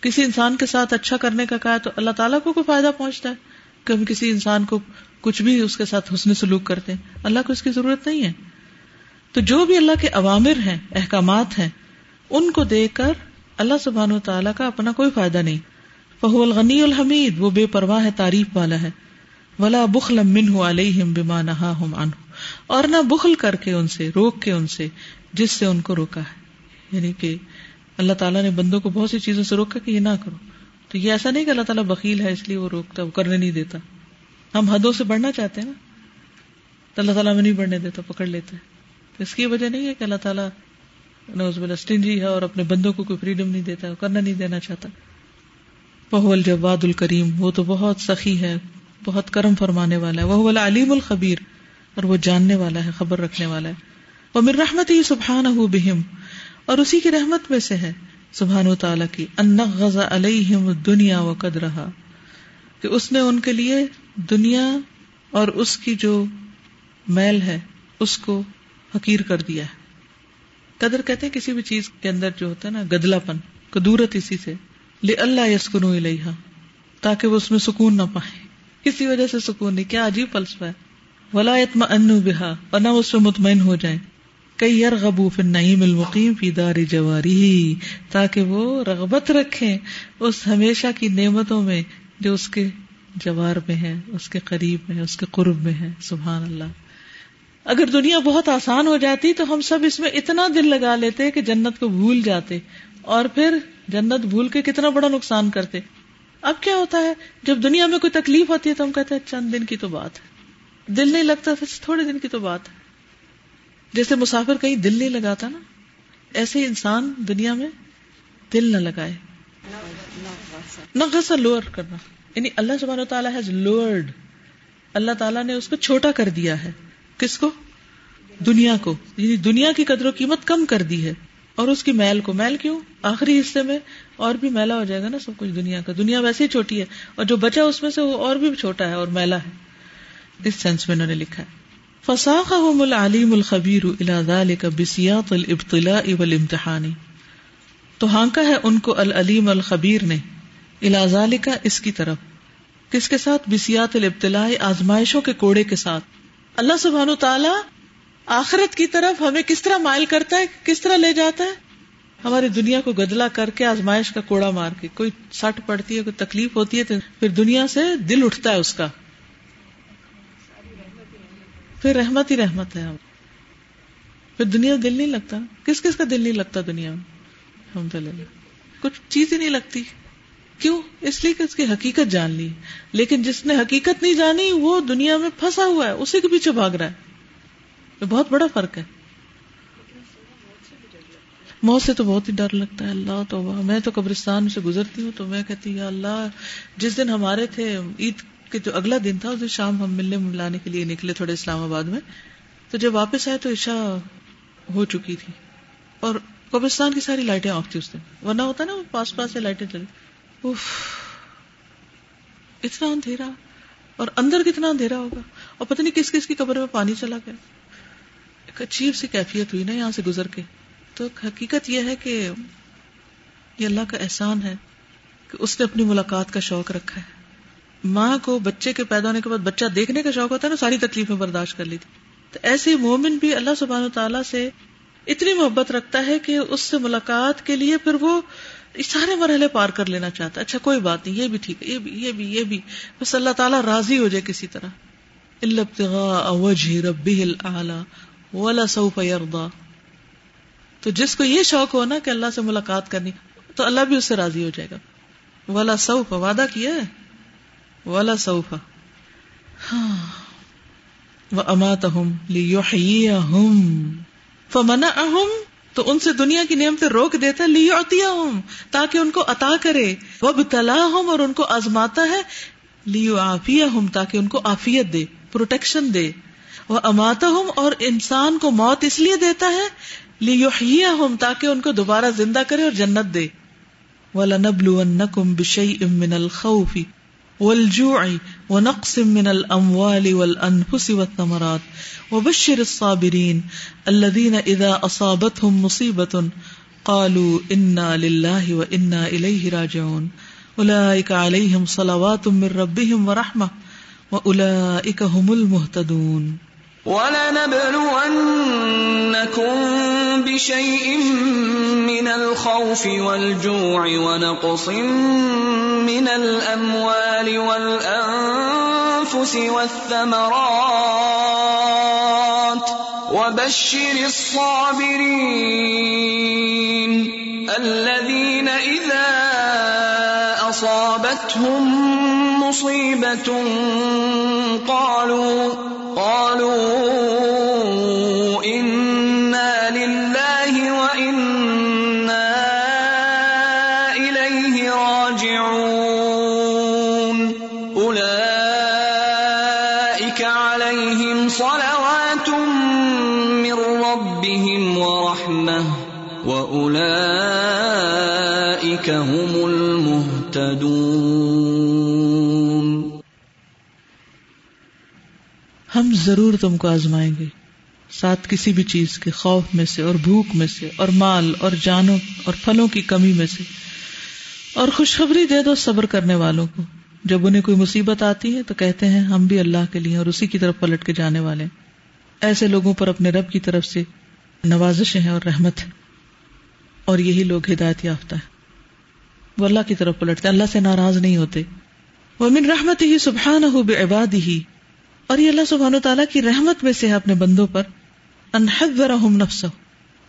کسی انسان کے ساتھ اچھا کرنے کا کہا تو اللہ تعالیٰ کو کوئی فائدہ پہنچتا ہے؟ کہ ہم کسی انسان کو کچھ بھی اس کے ساتھ حسن سلوک کرتے ہیں۔ اللہ کو اس کی ضرورت نہیں ہے۔ تو جو بھی اللہ کے عوامر ہیں، احکامات ہیں ان کو دیکھ کر اللہ سبحان و تعالیٰ کا اپنا کوئی فائدہ نہیں۔ فہو الغنی الحمید، وہ بے پرواہ ہے تعریف والا ہے۔ ولا بخل من علیہم بما نہاہم عنہ۔ اور نہ بخل کر کے ان سے، روک کے ان سے، جس سے ان کو روکا ہے۔ یعنی کہ اللہ تعالیٰ نے بندوں کو بہت سی چیزوں سے روکا کہ یہ نہ کرو۔ تو یہ ایسا نہیں کہ اللہ تعالیٰ بکیل ہے، اس لیے وہ روکتا، وہ کرنے نہیں دیتا۔ ہم حدوں سے بڑھنا چاہتے ہیں نا۔ تو اللہ تعالیٰ میں نہیں بڑھنے دیتا، پکڑ لیتا ہے۔ اس کی وجہ نہیں ہے کہ اللہ تعالیٰ اسٹنجی ہے اور اپنے بندوں کو کوئی فریڈم نہیں دیتا، کرنا نہیں دینا چاہتا۔ وہ الجواد الکریم، وہ تو بہت سخی ہے، بہت کرم فرمانے والا ہے۔ وہ علیم الخبیر، اور وہ جاننے والا ہے، خبر رکھنے والا ہے۔ وہ مر رحمت ہی سبحان ہو بہم، اور اسی کی رحمت میں سے ہے سبحان و تعالیٰ کی، ان غزا علیہم دنیا و قد رہا کہ اس نے ان کے لیے دنیا اور اس کی جو میل ہے، اس کو حقیر کر دیا ہے۔ قدر کہتے ہیں کسی بھی چیز کے اندر جو ہوتا ہے نا گدلا پن کدورت اسی سے۔ لے اللہ یسکن الیہا، تاکہ وہ اس میں سکون نہ پائے۔ کسی وجہ سے سکون نہیں، کیا عجیب فلسفہ ہے۔ ولایتم انو بہا، اور نہ اس پہ مطمئن ہو جائیں۔ کئی یار غبو فن نعیم المقیم فی دار جواری تاکہ وہ رغبت رکھیں اس ہمیشہ کی نعمتوں میں جو اس کے جوار میں ہے اس کے قریب میں اس کے قرب میں ہے سبحان اللہ۔ اگر دنیا بہت آسان ہو جاتی تو ہم سب اس میں اتنا دل لگا لیتے کہ جنت کو بھول جاتے اور پھر جنت بھول کے کتنا بڑا نقصان کرتے۔ اب کیا ہوتا ہے؟ جب دنیا میں کوئی تکلیف ہوتی ہے تو ہم کہتے ہیں، چند دن کی تو بات ہے۔ دل نہیں لگتا تھوڑے دن کی تو بات ہے۔ جیسے مسافر کہیں دل نہیں لگاتا نا، ایسے انسان دنیا میں دل نہ لگائے۔ نہ غصہ لوور کرنا۔ یعنی اللہ سبحانہ تعالیٰ ہیز لوورڈ اللہ تعالیٰ نے اس کو چھوٹا کر دیا ہے۔ کس کو؟ دنیا کو. یعنی دنیا کی قدر و قیمت کم کر دی ہے. اور اس کی میل کو. میل کیوں؟ آخری حصے میں اور بھی میلا ہو جائے گا نا سب کچھ دنیا کا. دنیا ویسے ہی چھوٹی ہے. اور جو بچا اس میں سے وہ اور بھی چھوٹا ہے اور میلا ہے. اس سینس میں انہوں نے لکھا ہے. فساخهم العلیم الخبیر الى ذلك بسیاط الابتلاء والامتحان تو ہانکا ہے ان کو العلیم الخبیر نے. الى ذلك اس کی طرف. کس کے ساتھ؟ بسیات الابتلاء آزمائشوں کے کوڑے کے ساتھ. اللہ سبحانہ تعالی آخرت کی طرف ہمیں کس طرح مائل کرتا ہے؟ کس طرح لے جاتا ہے؟ ہماری دنیا کو گدلا کر کے آزمائش کا کوڑا مار کے، کوئی سٹ پڑتی ہے، کوئی تکلیف ہوتی ہے تو پھر دنیا سے دل اٹھتا ہے اس کا۔ پھر رحمت ہی رحمت ہے پھر دنیا دل نہیں لگتا۔ کس کس کا دل نہیں لگتا دنیا میں؟ الحمد للہ کچھ چیز ہی نہیں لگتی۔ کیوں؟ اس لیے کہ اس کی حقیقت جان لی۔ لیکن جس نے حقیقت نہیں جانی، وہ دنیا میں پھنسا ہوا ہے، اسی کے پیچھے بھاگ رہا ہے۔ یہ بہت بڑا فرق ہے۔ موت سے تو بہت ہی ڈر لگتا ہے۔ اللہ تو میں تو قبرستان سے گزرتی ہوں تو میں کہتی ہوں اللہ، جس دن ہمارے تھے عید کہ جو اگلا دن تھا، اس دن شام ہم ملنے ملانے کے لیے نکلے تھوڑے اسلام آباد میں۔ تو جب واپس آئے تو عشا ہو چکی تھی۔ اور قبرستان کی ساری لائٹیں آف تھی اس دن۔ ورنہ ہوتا نا پاس پاس سے لائٹیں چلی۔ اوف، اتنا اندھیرا، اور اندر کتنا اندھیرا ہوگا؟ اور پتہ نہیں کس کس کی قبر میں پانی چلا گیا۔ ایک عجیب سی کیفیت ہوئی نا یہاں سے گزر کے۔ تو حقیقت یہ ہے کہ یہ اللہ کا احسان ہے کہ اس نے اپنی ملاقات کا شوق رکھا ہے۔ ماں کو بچے کے پیدا ہونے کے بعد بچہ دیکھنے کا شوق ہوتا ہے نا، ساری تکلیفیں برداشت کر لی تھی تو ایسے مومن بھی اللہ سبحان و تعالیٰ سے اتنی محبت رکھتا ہے کہ اس سے ملاقات کے لیے پھر وہ سارے مرحلے پار کر لینا چاہتا ہے۔ اچھا کوئی بات نہیں، یہ بھی ٹھیک ہے، یہ بھی یہ بھی یہ بھی۔ بس اللہ تعالیٰ راضی ہو جائے کسی طرح۔ ولا سوف یردا تو جس کو یہ شوق ہو نا کہ اللہ سے ملاقات کرنی، تو اللہ بھی اس سے راضی ہو جائے گا۔ ولا سوف، وعدہ کیا ہے؟ ولا سوف۔ ہاں۔ وہ امات ہوں تو ان سے دنیا کی نعمتیں روک دیتا لی ہوں تاکہ ان کو عطا کرے۔ وہ بتلا ہوں اور ان کو آزماتا ہے۔ لیو آفیہ ہوں تاکہ ان کو آفیت دے، پروٹیکشن دے۔ وہ اماتا ہوں اور انسان کو موت اس لیے دیتا ہے۔ لیو ہوں تاکہ ان کو دوبارہ زندہ کرے اور جنت دے۔ وَلَنَبْلُوَنَّكُمْ بِشَيْءٍ مِّنَ الْخَوْفِ۔ والجوع ونقص من الأموال والأنفس والثمرات. وبشر الصابرين الذين إذا أصابتهم مصيبة قالوا إنا لله وإنا إليه راجعون. أولئك عليهم صلوات من ربهم ورحمة وأولئك هم المهتدون. وَلَنَبْلُوَنَّكُمْ بِشَيْءٍ مِّنَ الْخَوْفِ وَالْجُوعِ وَنَقْصٍ مِّنَ الْأَمْوَالِ وَالْأَنفُسِ وَالثَّمَرَاتِ. وَبَشِّرِ الصَّابِرِينَ. الَّذِينَ إِذَا أَصَابَتْهُم مُّصِيبَةٌ قَالُوا قالوا إنا ہم ضرور تم کو آزمائیں گے۔ ساتھ کسی بھی چیز کے خوف میں سے اور بھوک میں سے اور مال اور جانوں اور پھلوں کی کمی میں سے۔ اور خوشخبری دے دو صبر کرنے والوں کو۔ جب انہیں کوئی مصیبت آتی ہے تو کہتے ہیں، ہم بھی اللہ کے لیے اور اسی کی طرف پلٹ کے جانے والے ایسے لوگوں پر اپنے رب کی طرف سے نوازش ہیں اور رحمت ہے۔ اور یہی لوگ ہدایت یافتہ ہے وہ اللہ کی طرف پلٹتے اللہ سے ناراض نہیں ہوتے۔ وہ من رحمت ہی سبحان ہو بے عباد ہی اور یہ اللہ سبحان و تعالیٰ کی رحمت میں سے ہے اپنے بندوں پر۔ انحد نفس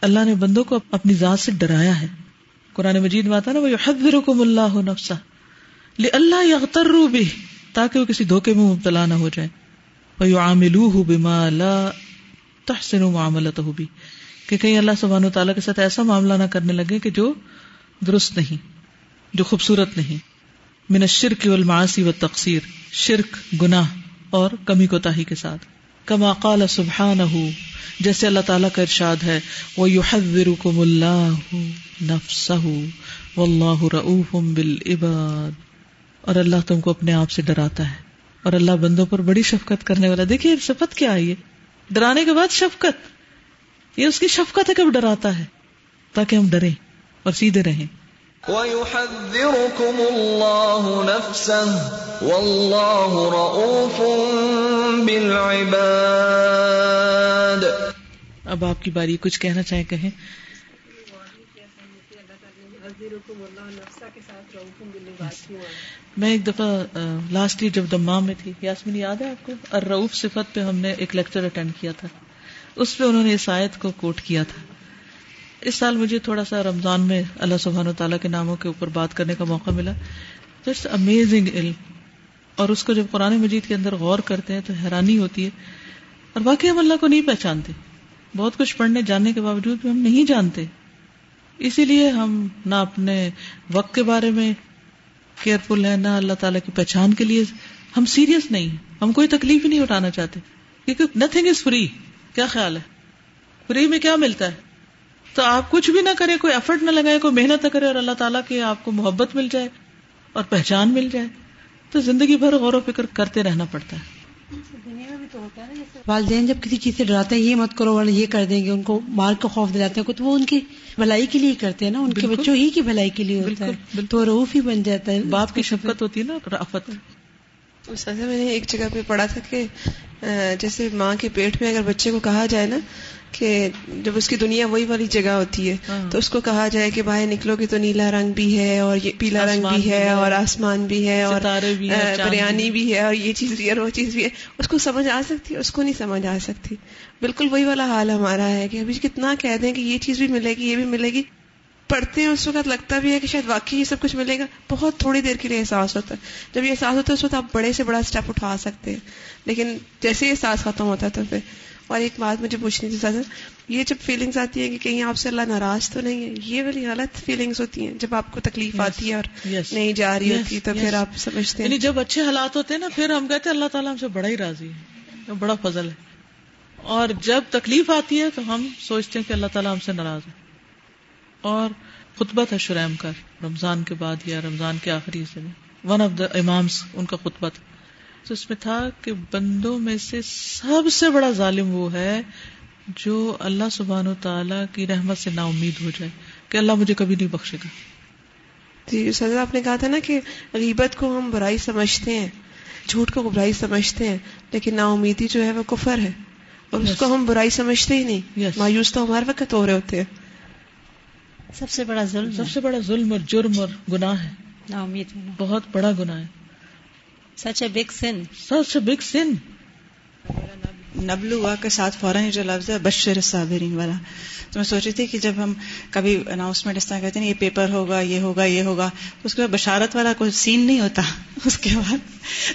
اللہ نے بندوں کو اپنی ذات سے ڈرایا ہے۔ قرآن مجید میں آتا نا، وہ حد اللہ نفسا اللہ یغتر بھی تاکہ وہ کسی دھوکے میں مبتلا نہ ہو جائے۔ وہ عامل بما لا تحسن معاملت ہو بھی کہ کہیں اللہ سبحان و تعالیٰ کے ساتھ ایسا معاملہ نہ کرنے لگے کہ جو درست نہیں، جو خوبصورت نہیں۔ من الشرک والمعاصی والتقصیر۔ شرک، گناہ۔ اور کمی کو تاہی کے ساتھ۔ کما قال سبحان جیسے اللہ تعالیٰ کا ارشاد ہے وہ یو اللہ نفس واللہ بالعباد۔ اور اللہ تم کو اپنے آپ سے ڈراتا ہے۔ اور اللہ بندوں پر بڑی شفقت کرنے والا، دیکھیے شفقت کیا آئی ہے ڈرانے کے بعد شفقت۔ یہ اس کی شفقت ہے کب ڈراتا ہے، تاکہ ہم ڈریں اور سیدھے رہیں۔ وَيُحَذِّرُكُمُ اللَّهُ نَفْسَهُ وَاللَّهُ رَؤُوفٌ بِالْعِبَادِ اب آپ کی باری کچھ کہنا چاہیں کہیں میں ایک دفعہ لاسٹ ایئر جب دمام میں تھی، یاسمین، یاد ہے آپ کو؟ الرؤوف صفت پہ ہم نے ایک لیکچر اٹینڈ کیا تھا۔ اس پہ انہوں نے اس آیت کو کوٹ کیا تھا۔ اس سال مجھے تھوڑا سا رمضان میں اللہ سبحان و تعالیٰ کے ناموں کے اوپر بات کرنے کا موقع ملا۔ جسٹ امیزنگ علم۔ اور اس کو جب قرآن مجید کے اندر غور کرتے ہیں تو حیرانی ہوتی ہے۔ اور باقی ہم اللہ کو نہیں پہچانتے۔ بہت کچھ پڑھنے جاننے کے باوجود بھی ہم نہیں جانتے۔ اسی لیے ہم نہ اپنے وقت کے بارے میں کیئرفل ہیں، نہ اللہ تعالیٰ کی پہچان کے لیے۔ ہم سیریس نہیں ہم کوئی تکلیف ہی نہیں اٹھانا چاہتے۔ کیونکہ نتھنگ از فری کیا خیال ہے؟ فری میں کیا ملتا ہے؟ تو آپ کچھ بھی نہ کرے کوئی ایفرٹ نہ لگائے کوئی محنت نہ کرے اور اللہ تعالیٰ کی آپ کو محبت مل جائے اور پہچان مل جائے۔ تو زندگی بھر غور و فکر کرتے رہنا پڑتا ہے۔ والدین جب کسی چیز سے ڈراتے ہیں یہ مت کرو والے یہ کر دیں گے ان کو مار کا خوف دلاتے ہیں۔ تو وہ ان کی بھلائی کے لیے کرتے ہیں نا ان کے بچوں ہی کی بھلائی کے لیے ہوتا ہے۔ تو روف ہی بن جاتا ہے۔ باپ کی شفقت ہوتی ہے نا رافت میں نے ایک جگہ پہ پڑھا تھا کہ جیسے ماں کے پیٹ میں اگر بچے کو کہا جائے نا کہ جب اس کی دنیا وہی والی جگہ ہوتی ہے ہاں۔ تو اس کو کہا جائے کہ باہر نکلو گے تو نیلا رنگ بھی ہے اور یہ پیلا رنگ بھی ہے اور آسمان بھی ہے اور بریانی بھی۔ ہے اور یہ چیز بھی ہے اور وہ چیز بھی ہے۔ اس کو سمجھ آ سکتی ہے اس کو نہیں سمجھ آ سکتی۔ بالکل وہی والا حال ہمارا ہے کہ ابھی کتنا کہہ دیں کہ یہ چیز بھی ملے گی یہ بھی ملے گی۔ پڑھتے ہیں اس وقت لگتا بھی ہے کہ شاید واقعی یہ سب کچھ ملے گا۔ بہت تھوڑی دیر کے لیے احساس ہوتا ہے۔ جب یہ احساس ہوتا ہے اس وقت آپ بڑے سے بڑا اسٹیپ اٹھا سکتے ہیں۔ لیکن جیسے احساس ختم ہوتا ہے تو پھر اور ایک بات مجھے پوچھنی تھی سر یہ جب فیلنگس آتی ہیں کہ کہیں آپ سے اللہ ناراض تو نہیں ہے یہ والی غلط فیلنگس ہوتی ہیں۔ جب آپ کو تکلیف آتی ہے اور نہیں جا رہی ہوتی تو پھر آپ سمجھتے ہیں۔ یعنی جب اچھے حالات ہوتے ہیں نا پھر ہم کہتے ہیں اللہ تعالیٰ ہم سے بڑا ہی راضی ہے بڑا فضل ہے۔ اور جب تکلیف آتی ہے تو ہم سوچتے ہیں کہ اللہ تعالیٰ ہم سے ناراض ہے۔ اور خطبہ تھا شرائم کا رمضان کے بعد یا رمضان کے آخری میں ون آف دا امامس ان کا خطبہ تھا۔ تو اس میں تھا کہ بندوں میں سے سب سے بڑا ظالم وہ ہے جو اللہ سبحان و تعالی کی رحمت سے نا امید ہو جائے کہ اللہ مجھے کبھی نہیں بخشے گا۔ جی سزا آپ نے کہا تھا نا کہ غیبت کو ہم برائی سمجھتے ہیں جھوٹ کو برائی سمجھتے ہیں لیکن نا امیدی جو ہے وہ کفر ہے۔ اور yes. اس کو ہم برائی سمجھتے ہی نہیں۔ Yes. مایوس تو ہمارے وقت ہو رہے ہوتے ہیں۔ سب سے بڑا ظلم سب سے بڑا ظلم اور جرم اور گناہ ہے۔ نا امید بہت بڑا گناہ ہے۔ سچ a big sun such a big سن نبلو کے ساتھ فوراً جو لفظ ہے بشر صابرین والا۔ تو میں سوچ رہی تھی کہ جب ہم کبھی اناؤنسمنٹ اس طرح کہتے ہیں یہ پیپر ہوگا یہ ہوگا یہ ہوگا اس کے بعد بشارت والا کوئی سین نہیں ہوتا۔ اس کے بعد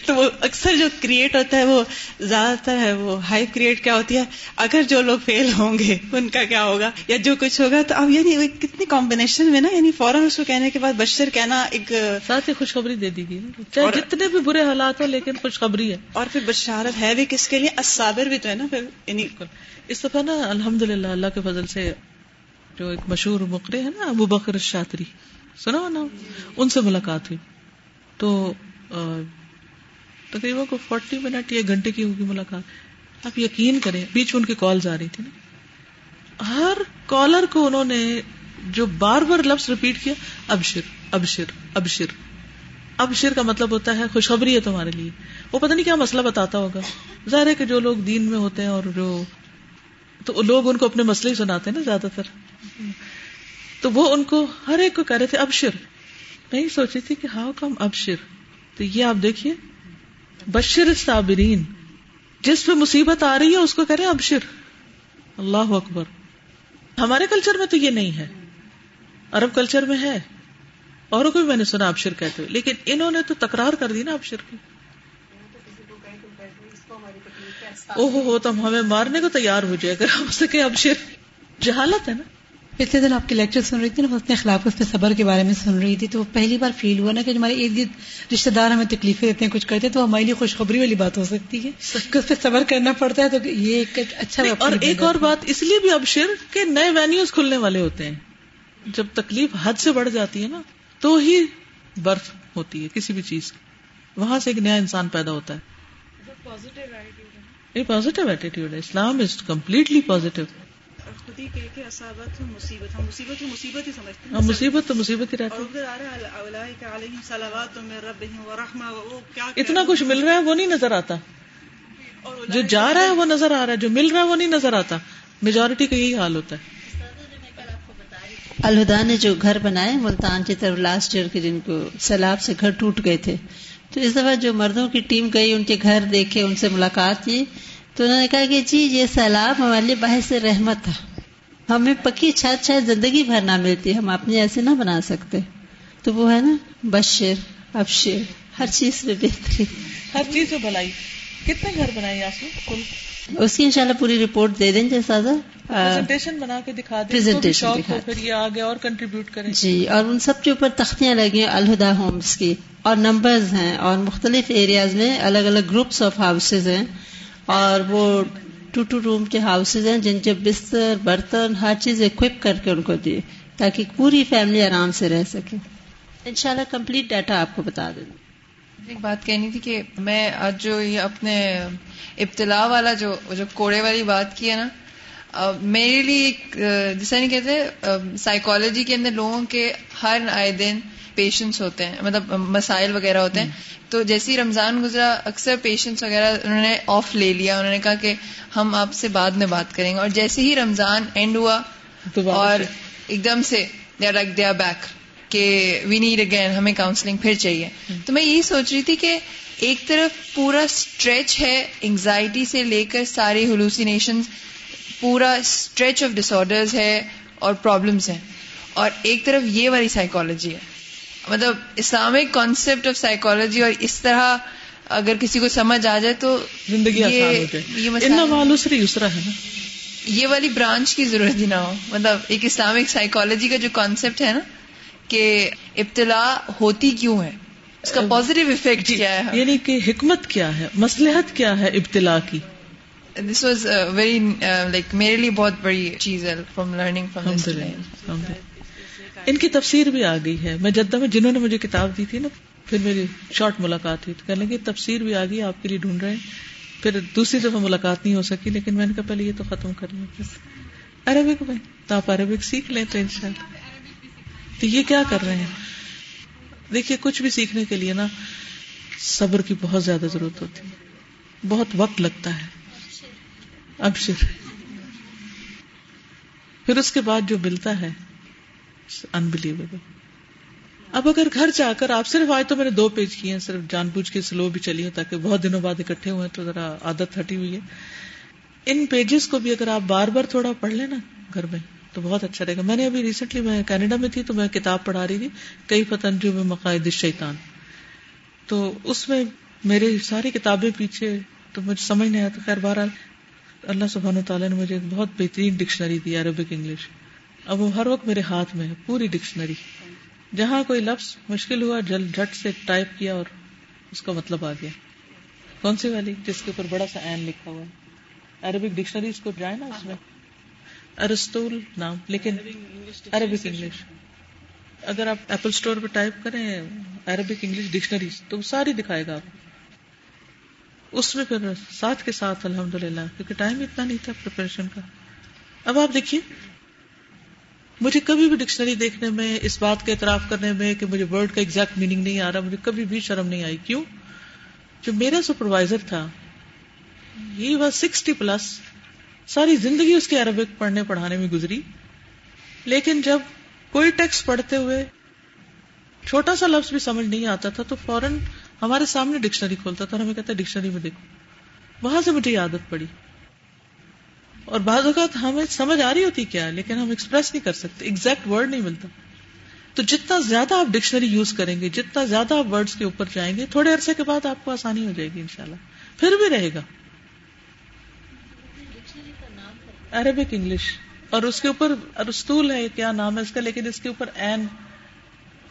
تو وہ اکثر جو کریٹ ہوتا ہے وہ زیادہ تر ہے وہ ہائی کریٹ کیا ہوتی ہے؟ اگر جو لوگ فیل ہوں گے ان کا کیا ہوگا؟ یا جو کچھ ہوگا تو اب یعنی کتنی کمبینیشن میں نا یعنی فوراً اس کو کہنے کے بعد بشر کہنا ایک ساتھ ہی خوشخبری دے دی گئی۔ چاہے جتنے بھی برے حالات ہو لیکن خوشخبری ہے۔ اور پھر بشارت ہے بھی کس کے لیے؟ اصابر بھی تو ہے نا پھر یعنی اس دفعہ نا الحمد للہ اللہ کے فضل سے جو ایک مشہور مقرے ہے نا، ابو بکر شاطری سنا ہو نا ان سے ملاقات ہوئی۔ تو تقریباً کو فورٹی منٹ یا گھنٹے کی ہوگی ملاقات۔ آپ یقین کریں، بیچ میں ان کی کالز آ رہی تھی نا۔ ہر کالر کو انہوں نے جو بار بار لفظ ریپیٹ کیا، ابشر ابشر ابشر۔ ابشر کا مطلب ہوتا ہے خوشخبری ہے تمہارے لیے۔ وہ پتہ نہیں کیا مسئلہ بتاتا ہوگا۔ ظاہر ہے کہ جو لوگ دین میں ہوتے ہیں اور جو تو لوگ ان کو اپنے مسئلے ہی سناتے ہیں نا زیادہ تر۔ تو وہ ان کو ہر ایک کو کہہ رہے تھے ابشر نہیں سوچی تھی کہ ہاؤ کم ابشر تو یہ آپ دیکھیے۔ بشر صابرین جس پہ مصیبت آ رہی ہے، اس کو کہہ رہے ابشر اللہ اکبر۔ ہمارے کلچر میں تو یہ نہیں ہے۔ عرب کلچر میں ہے۔ اور کوئی میں نے سنا ابشر کہتے ہوئے۔ لیکن انہوں نے تو تکرار کر دی نا ابشر کی۔ او ہو تو ہمیں مارنے کو تیار ہو جائے اگر ہم سکے ابشر جہالت ہے نا۔ پچھلے دن آپ کے لیکچر سن رہی تھی نا اس خلاف اس پہ صبر کے بارے میں سن رہی تھی تو پہلی بار فیل ہوا نا کہ ہمارے ارد گرد رشتے دار ہمیں تکلیفیں دیتے ہیں کچھ کرتے تو ہمارے لیے خوشخبری والی بات ہو سکتی ہے۔ کہ اس پہ صبر کرنا پڑتا ہے تو یہ ایک اچھا اور ایک اور بات اس لیے بھی اب شر کے نئے وینیوز کھلنے والے ہوتے ہیں۔ جب تکلیف حد سے بڑھ جاتی ہے نا تو ہی برف ہوتی ہے کسی بھی چیز وہاں سے ایک نیا انسان پیدا ہوتا ہے۔ پازیٹو ایٹیٹیوڈ ہے۔ اسلام از کمپلیٹلی پازیٹو مصیبت تو مصیبت ہی رہتی۔ اتنا کچھ مل رہا ہے وہ نہیں نظر آتا۔ جو جا رہا ہے وہ نظر آ رہا ہے۔ جو مل رہا ہے وہ نہیں نظر آتا۔ میجورٹی کا یہی حال ہوتا ہے۔ الہدا نے جو گھر بنائے، ملتان کی طرف لاسٹ ایئر کے جن کو سیلاب سے گھر ٹوٹ گئے تھے۔ تو اس دفعہ جو مردوں کی ٹیم گئی، ان کے گھر دیکھے، ان سے ملاقات کی، تو انہوں نے کہا کہ جی یہ سیلاب ہمارے لیے باہر سے رحمت تھا ہمیں پکی چھت شاید زندگی بھر نہ ملتی، ہم اپنے ایسے نہ بنا سکتے۔ تو وہ ہے نا بشر ابشر ہر چیز میں بہتری ہر چیز میں بھلائی۔ کتنے گھر بنائے اس کی انشاءاللہ پوری رپورٹ دے دیں جیسا بنا کے دکھا دیں اور کنٹریبیوٹ کریں۔ جی اور ان سب کے اوپر تختیاں لگی ہیں الہدا ہومس کی۔ اور نمبرز ہیں اور مختلف ایریاز میں الگ الگ گروپس آف ہاؤسز ہیں۔ اور وہ ٹو ٹو روم کے ہاؤسز ہیں جن کے بستر برتن ہر چیز اکوپ کر کے ان کو دیے تاکہ پوری فیملی آرام سے رہ سکے۔ انشاءاللہ کمپلیٹ ڈیٹا آپ کو بتا دیں ایک بات کہنی تھی کہ میں آج جو یہ اپنے ابتلا والا جو جو کوڑے والی بات کی ہے نا میرے لیے ایک جیسا نہیں کہتے سائیکالوجی کے اندر لوگوں کے ہر آئے دن پیشنٹس ہوتے ہیں مطلب مسائل وغیرہ ہوتے ہیں۔ تو جیسے ہی رمضان گزرا اکثر پیشنٹس وغیرہ انہوں نے آف لے لیا انہوں نے کہا کہ ہم آپ سے بعد میں بات کریں گے۔ اور جیسے ہی رمضان اینڈ ہوا اور ایک دم سے they are like they are back کہ وی نیڈ اگین ہمیں کاؤنسلنگ پھر چاہیے۔ تو میں یہی سوچ رہی تھی کہ ایک طرف پورا اسٹریچ ہے انگزائٹی سے لے کر سارے ہلوسینیشن پورا اسٹریچ آف ڈس آرڈرز ہے اور پرابلمس ہیں۔ اور ایک طرف یہ والی سائیکالوجی ہے۔ مطلب اسلامک کانسیپٹ آف سائیکالوجی اور اس طرح اگر کسی کو سمجھ آ جائے تو زندگی ہے۔ نا۔ یہ والی برانچ کی ضرورت ہی نہ ہو۔ مطلب ایک اسلامک سائیکالوجی کا جو کانسیپٹ ہے نا کہ ابتلا ہوتی کیوں ہے؟ اس کا پازیٹیو افیکٹ کیا ہے؟ یعنی کہ حکمت کیا ہے؟ مسلحت کیا ہے ابتلا کی؟ دس واز ویری لائک میرے لیے بہت بڑی چیز ہے فرام لرننگ فرام ان کی تفسیر بھی آ گئی ہے۔ میں جدہ میں جنہوں نے مجھے کتاب دی تھی نا پھر میری شارٹ ملاقات ہوئی۔ کہنے لگے تفسیر بھی آ گئی آپ کے لیے ڈھونڈ رہے ہیں۔ پھر دوسری دفعہ ملاقات نہیں ہو سکی لیکن میں نے کہا پہلے یہ تو ختم کر لیں۔ عربک بھائی تو آپ عربک سیکھ لیں تو ان شاء اللہ تو یہ کیا کر رہے ہیں؟ دیکھیے، کچھ بھی سیکھنے کے لیے نا صبر کی بہت زیادہ ضرورت ہوتی ہے۔ بہت وقت لگتا ہے۔ اب پھر اس کے بعد جو ملتا ہے انبلیویبل اب اگر گھر جا کر آپ، صرف آج تو میں نے دو پیج کیے ہیں، صرف جان بوجھ کے سلو بھی چلی ہوں تاکہ بہت دنوں بعد اکٹھے ہوئے تو ذرا عادت ہٹی ہوئی ہے۔ ان پیجز کو بھی اگر آپ بار بار تھوڑا پڑھ لیں نا، گھر میں۔ تو بہت اچھا رہے گا میں نے ابھی ریسنٹلی میں کینیڈا میں تھی تو میں کتاب پڑھا رہی تھی۔ کئی پتنجو میں مقاعد شیطان۔ تو اس میں میرے ساری کتابیں پیچھے تو مجھے سمجھ نہیں آیا تو خیر بہرحال اللہ سبحانہ تعالیٰ نے مجھے ایک بہت بہترین ڈکشنری دی عربک انگلش اب وہ ہر وقت میرے ہاتھ میں ہے، پوری ڈکشنری جہاں کوئی لفظ مشکل ہوا، جل جھٹ سے ٹائپ کیا اور اس کا مطلب آ گیا۔ کون سی والی جس کے اوپر بڑا سا این لکھا ہوا ہے؟ عربک ڈکشنری اس کو جائے نا اس میں؟ ارستول نام، لیکن عربک انگلش۔ اگر آپ ایپل اسٹور پہ ٹائپ کریں عربک انگلش ڈکشنری تو ساری دکھائے گا آپ اس میں پھر ساتھ کے ساتھ الحمد للہ کیونکہ ٹائم اتنا نہیں تھا پریپریشن کا۔ اب آپ دیکھیے، مجھے کبھی بھی ڈکشنری دیکھنے میں، اس بات کا اعتراف کرنے میں کہ مجھے ورڈ کا ایگزیکٹ میننگ نہیں آ رہا، مجھے کبھی بھی شرم نہیں آئی۔ کیوں؟ جو میرا سپروائزر تھا یہ واز سکسٹی پلس ساری زندگی اس کے عربک پڑھنے پڑھانے میں گزری۔ لیکن جب کوئی ٹیکسٹ پڑھتے ہوئے چھوٹا سا لفظ بھی سمجھ نہیں آتا تھا، تو فوراً ہمارے سامنے ڈکشنری کھولتا تھا اور ہمیں کہتا ڈکشنری میں دیکھو۔ وہاں سے مجھے عادت پڑی۔ اور بعض اوقات ہمیں سمجھ آ رہی ہوتی کیا، لیکن ہم ایکسپریس نہیں کر سکتے ایگزیکٹ ورڈ نہیں ملتا۔ تو جتنا زیادہ آپ ڈکشنری یوز کریں گے، جتنا زیادہ آپ ورڈز کے اوپر جائیں گے، تھوڑے عرصے کے بعد آپ کو آسانی ہو جائے گی انشاءاللہ۔ پھر بھی رہے گا۔ عربک انگلش اور اس کے اوپر ارستول ہے کیا نام ہے اس کا لیکن اس کے اوپر این۔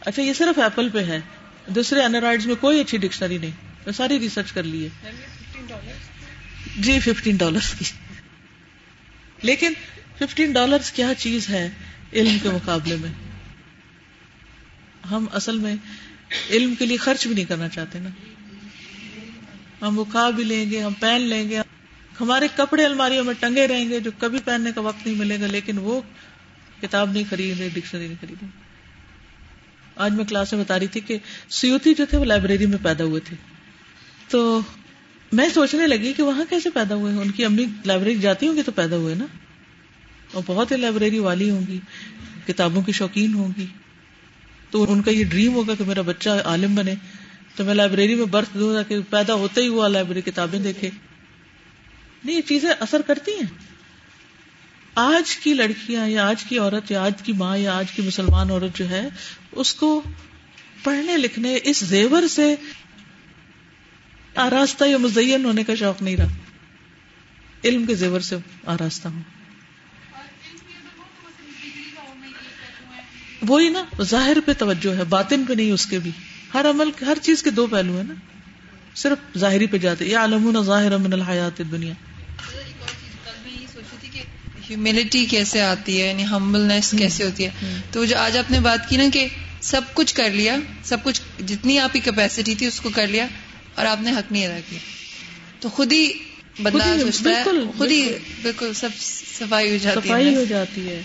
اچھا یہ صرف ایپل پہ ہے۔ دوسرے اینڈرائڈ میں کوئی اچھی ڈکشنری نہیں۔ میں ساری ریسرچ کر لی ہے۔ جی ففٹین ڈالر کی۔ لیکن ففٹین ڈالر کیا چیز ہے علم کے مقابلے میں؟ ہم اصل میں علم کے لیے خرچ بھی نہیں کرنا چاہتے نا۔ ہم وہ کھا بھی لیں گے ہم پہن لیں گے۔ ہمارے کپڑے الماریوں میں ٹنگے رہیں گے جو کبھی پہننے کا وقت نہیں ملے گا، لیکن وہ کتاب نہیں خریدے ڈکشنری نہیں خریدے آج میں کلاس میں بتا رہی تھی کہ سیوتی جو تھے وہ لائبریری میں پیدا ہوئے تھے۔ تو میں سوچنے لگی کہ وہاں کیسے پیدا ہوئے ان کی امی لائبریری جاتی ہوں گی تو پیدا ہوئے نا؟ اور بہت ہی لائبریری والی ہوں گی، کتابوں کی شوقین ہوں گی۔ تو ان کا یہ ڈریم ہوگا کہ میرا بچہ عالم بنے۔ تو میں لائبریری میں برف دوں کہ پیدا ہوتے ہی ہوا لائبریری کتابیں دیکھے۔ نہیں یہ چیزیں اثر کرتی ہیں۔ آج کی لڑکیاں یا آج کی عورت یا آج کی ماں یا آج کی مسلمان عورت جو ہے، اس کو پڑھنے لکھنے اس زیور سے آراستہ یا مزین ہونے کا شوق نہیں رہا۔ علم کے زیور سے آراستہ ہوں۔ وہی نا، ظاہر پہ توجہ ہے، باطن پہ نہیں، اس کے بھی۔ ہر عمل، ہر چیز کے دو پہلو ہیں نا۔ صرف ظاہری پہ جاتے یا علم ظاہر من الحیات دنیا ہیوملٹی کیسے آتی ہے؟ یعنی ہمبلنس کیسے ہوتی ہے؟ تو جو آج آپ نے بات کی نا کہ سب کچھ کر لیا سب کچھ جتنی آپ کی کیپیسٹی تھی اس کو کر لیا اور آپ نے حق نہیں ادا کیا۔ تو خود ہی بندہ سوچتا ہے خود ہی بالکل۔ سب صفائی ہو جاتی صفائی ہے ہو جاتی ہے۔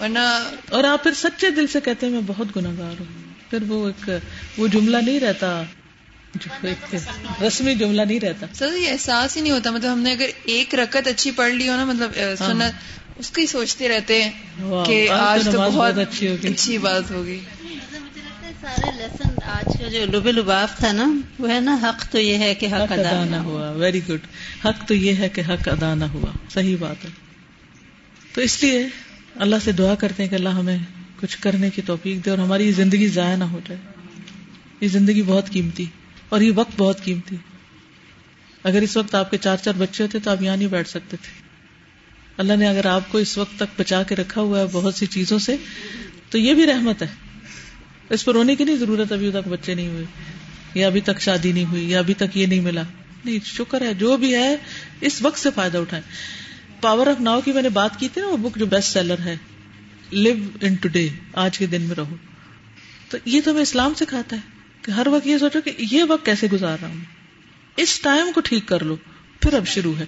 ورنہ اور آپ پھر سچے دل سے کہتے ہیں میں بہت گناگار ہوں۔ پھر وہ ایک وہ جملہ نہیں رہتا۔ رسمی جملہ نہیں رہتا۔ سر یہ احساس ہی نہیں ہوتا۔ مطلب ہم نے اگر ایک رکت اچھی پڑھ لی ہو نا مطلب ہاں۔ سنت اس کی سوچتے رہتے ہیں کہ آج تو بہت اچھی ہوگی۔ اچھی بات ہوگی۔ سارے لیسن آج کا جو لب لباف تھا نا وہ ہے نا حق تو یہ ہے کہ حق ادا نہ ہوا۔ ویری گڈ حق تو یہ ہے کہ حق ادا نہ ہوا۔ صحیح بات ہے۔ تو اس لیے اللہ سے دعا کرتے ہیں کہ اللہ ہمیں کچھ کرنے کی توفیق دے اور ہماری یہ زندگی ضائع نہ ہو جائے۔ یہ زندگی بہت قیمتی۔ اور یہ وقت بہت قیمتی اگر اس وقت آپ کے چار چار بچے ہوتے تو آپ یہاں نہیں بیٹھ سکتے تھے۔ اللہ نے اگر آپ کو اس وقت تک بچا کے رکھا ہوا ہے بہت سی چیزوں سے، تو یہ بھی رحمت ہے۔ اس پر رونے کی نہیں ضرورت، ابھی تک بچے نہیں ہوئے۔ یا ابھی تک شادی نہیں ہوئی، یا ابھی تک یہ نہیں ملا۔ نہیں، شکر ہے، جو بھی ہے، اس وقت سے فائدہ اٹھائیں۔ پاور آف ناؤ کی میں نے بات کی تھی نا، وہ بک جو بیسٹ سیلر ہے۔ لیو ان ٹو ڈے آج کے دن میں رہو۔ تو یہ تو ہمیں اسلام سکھاتا ہے۔ کہ ہر وقت یہ سوچو کہ یہ وقت کیسے گزار رہا ہوں؟ اس ٹائم کو ٹھیک کر لو، پھر اب شروع ہے۔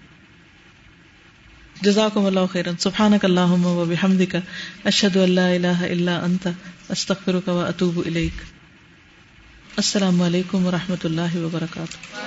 جزاکم اللہ خیرن سبحانک اللہم و بحمدک۔ اشہد ان لا الہ الا انت۔ استغفرک و اتوب الیک۔ السلام علیکم و رحمۃ اللہ وبرکاتہ۔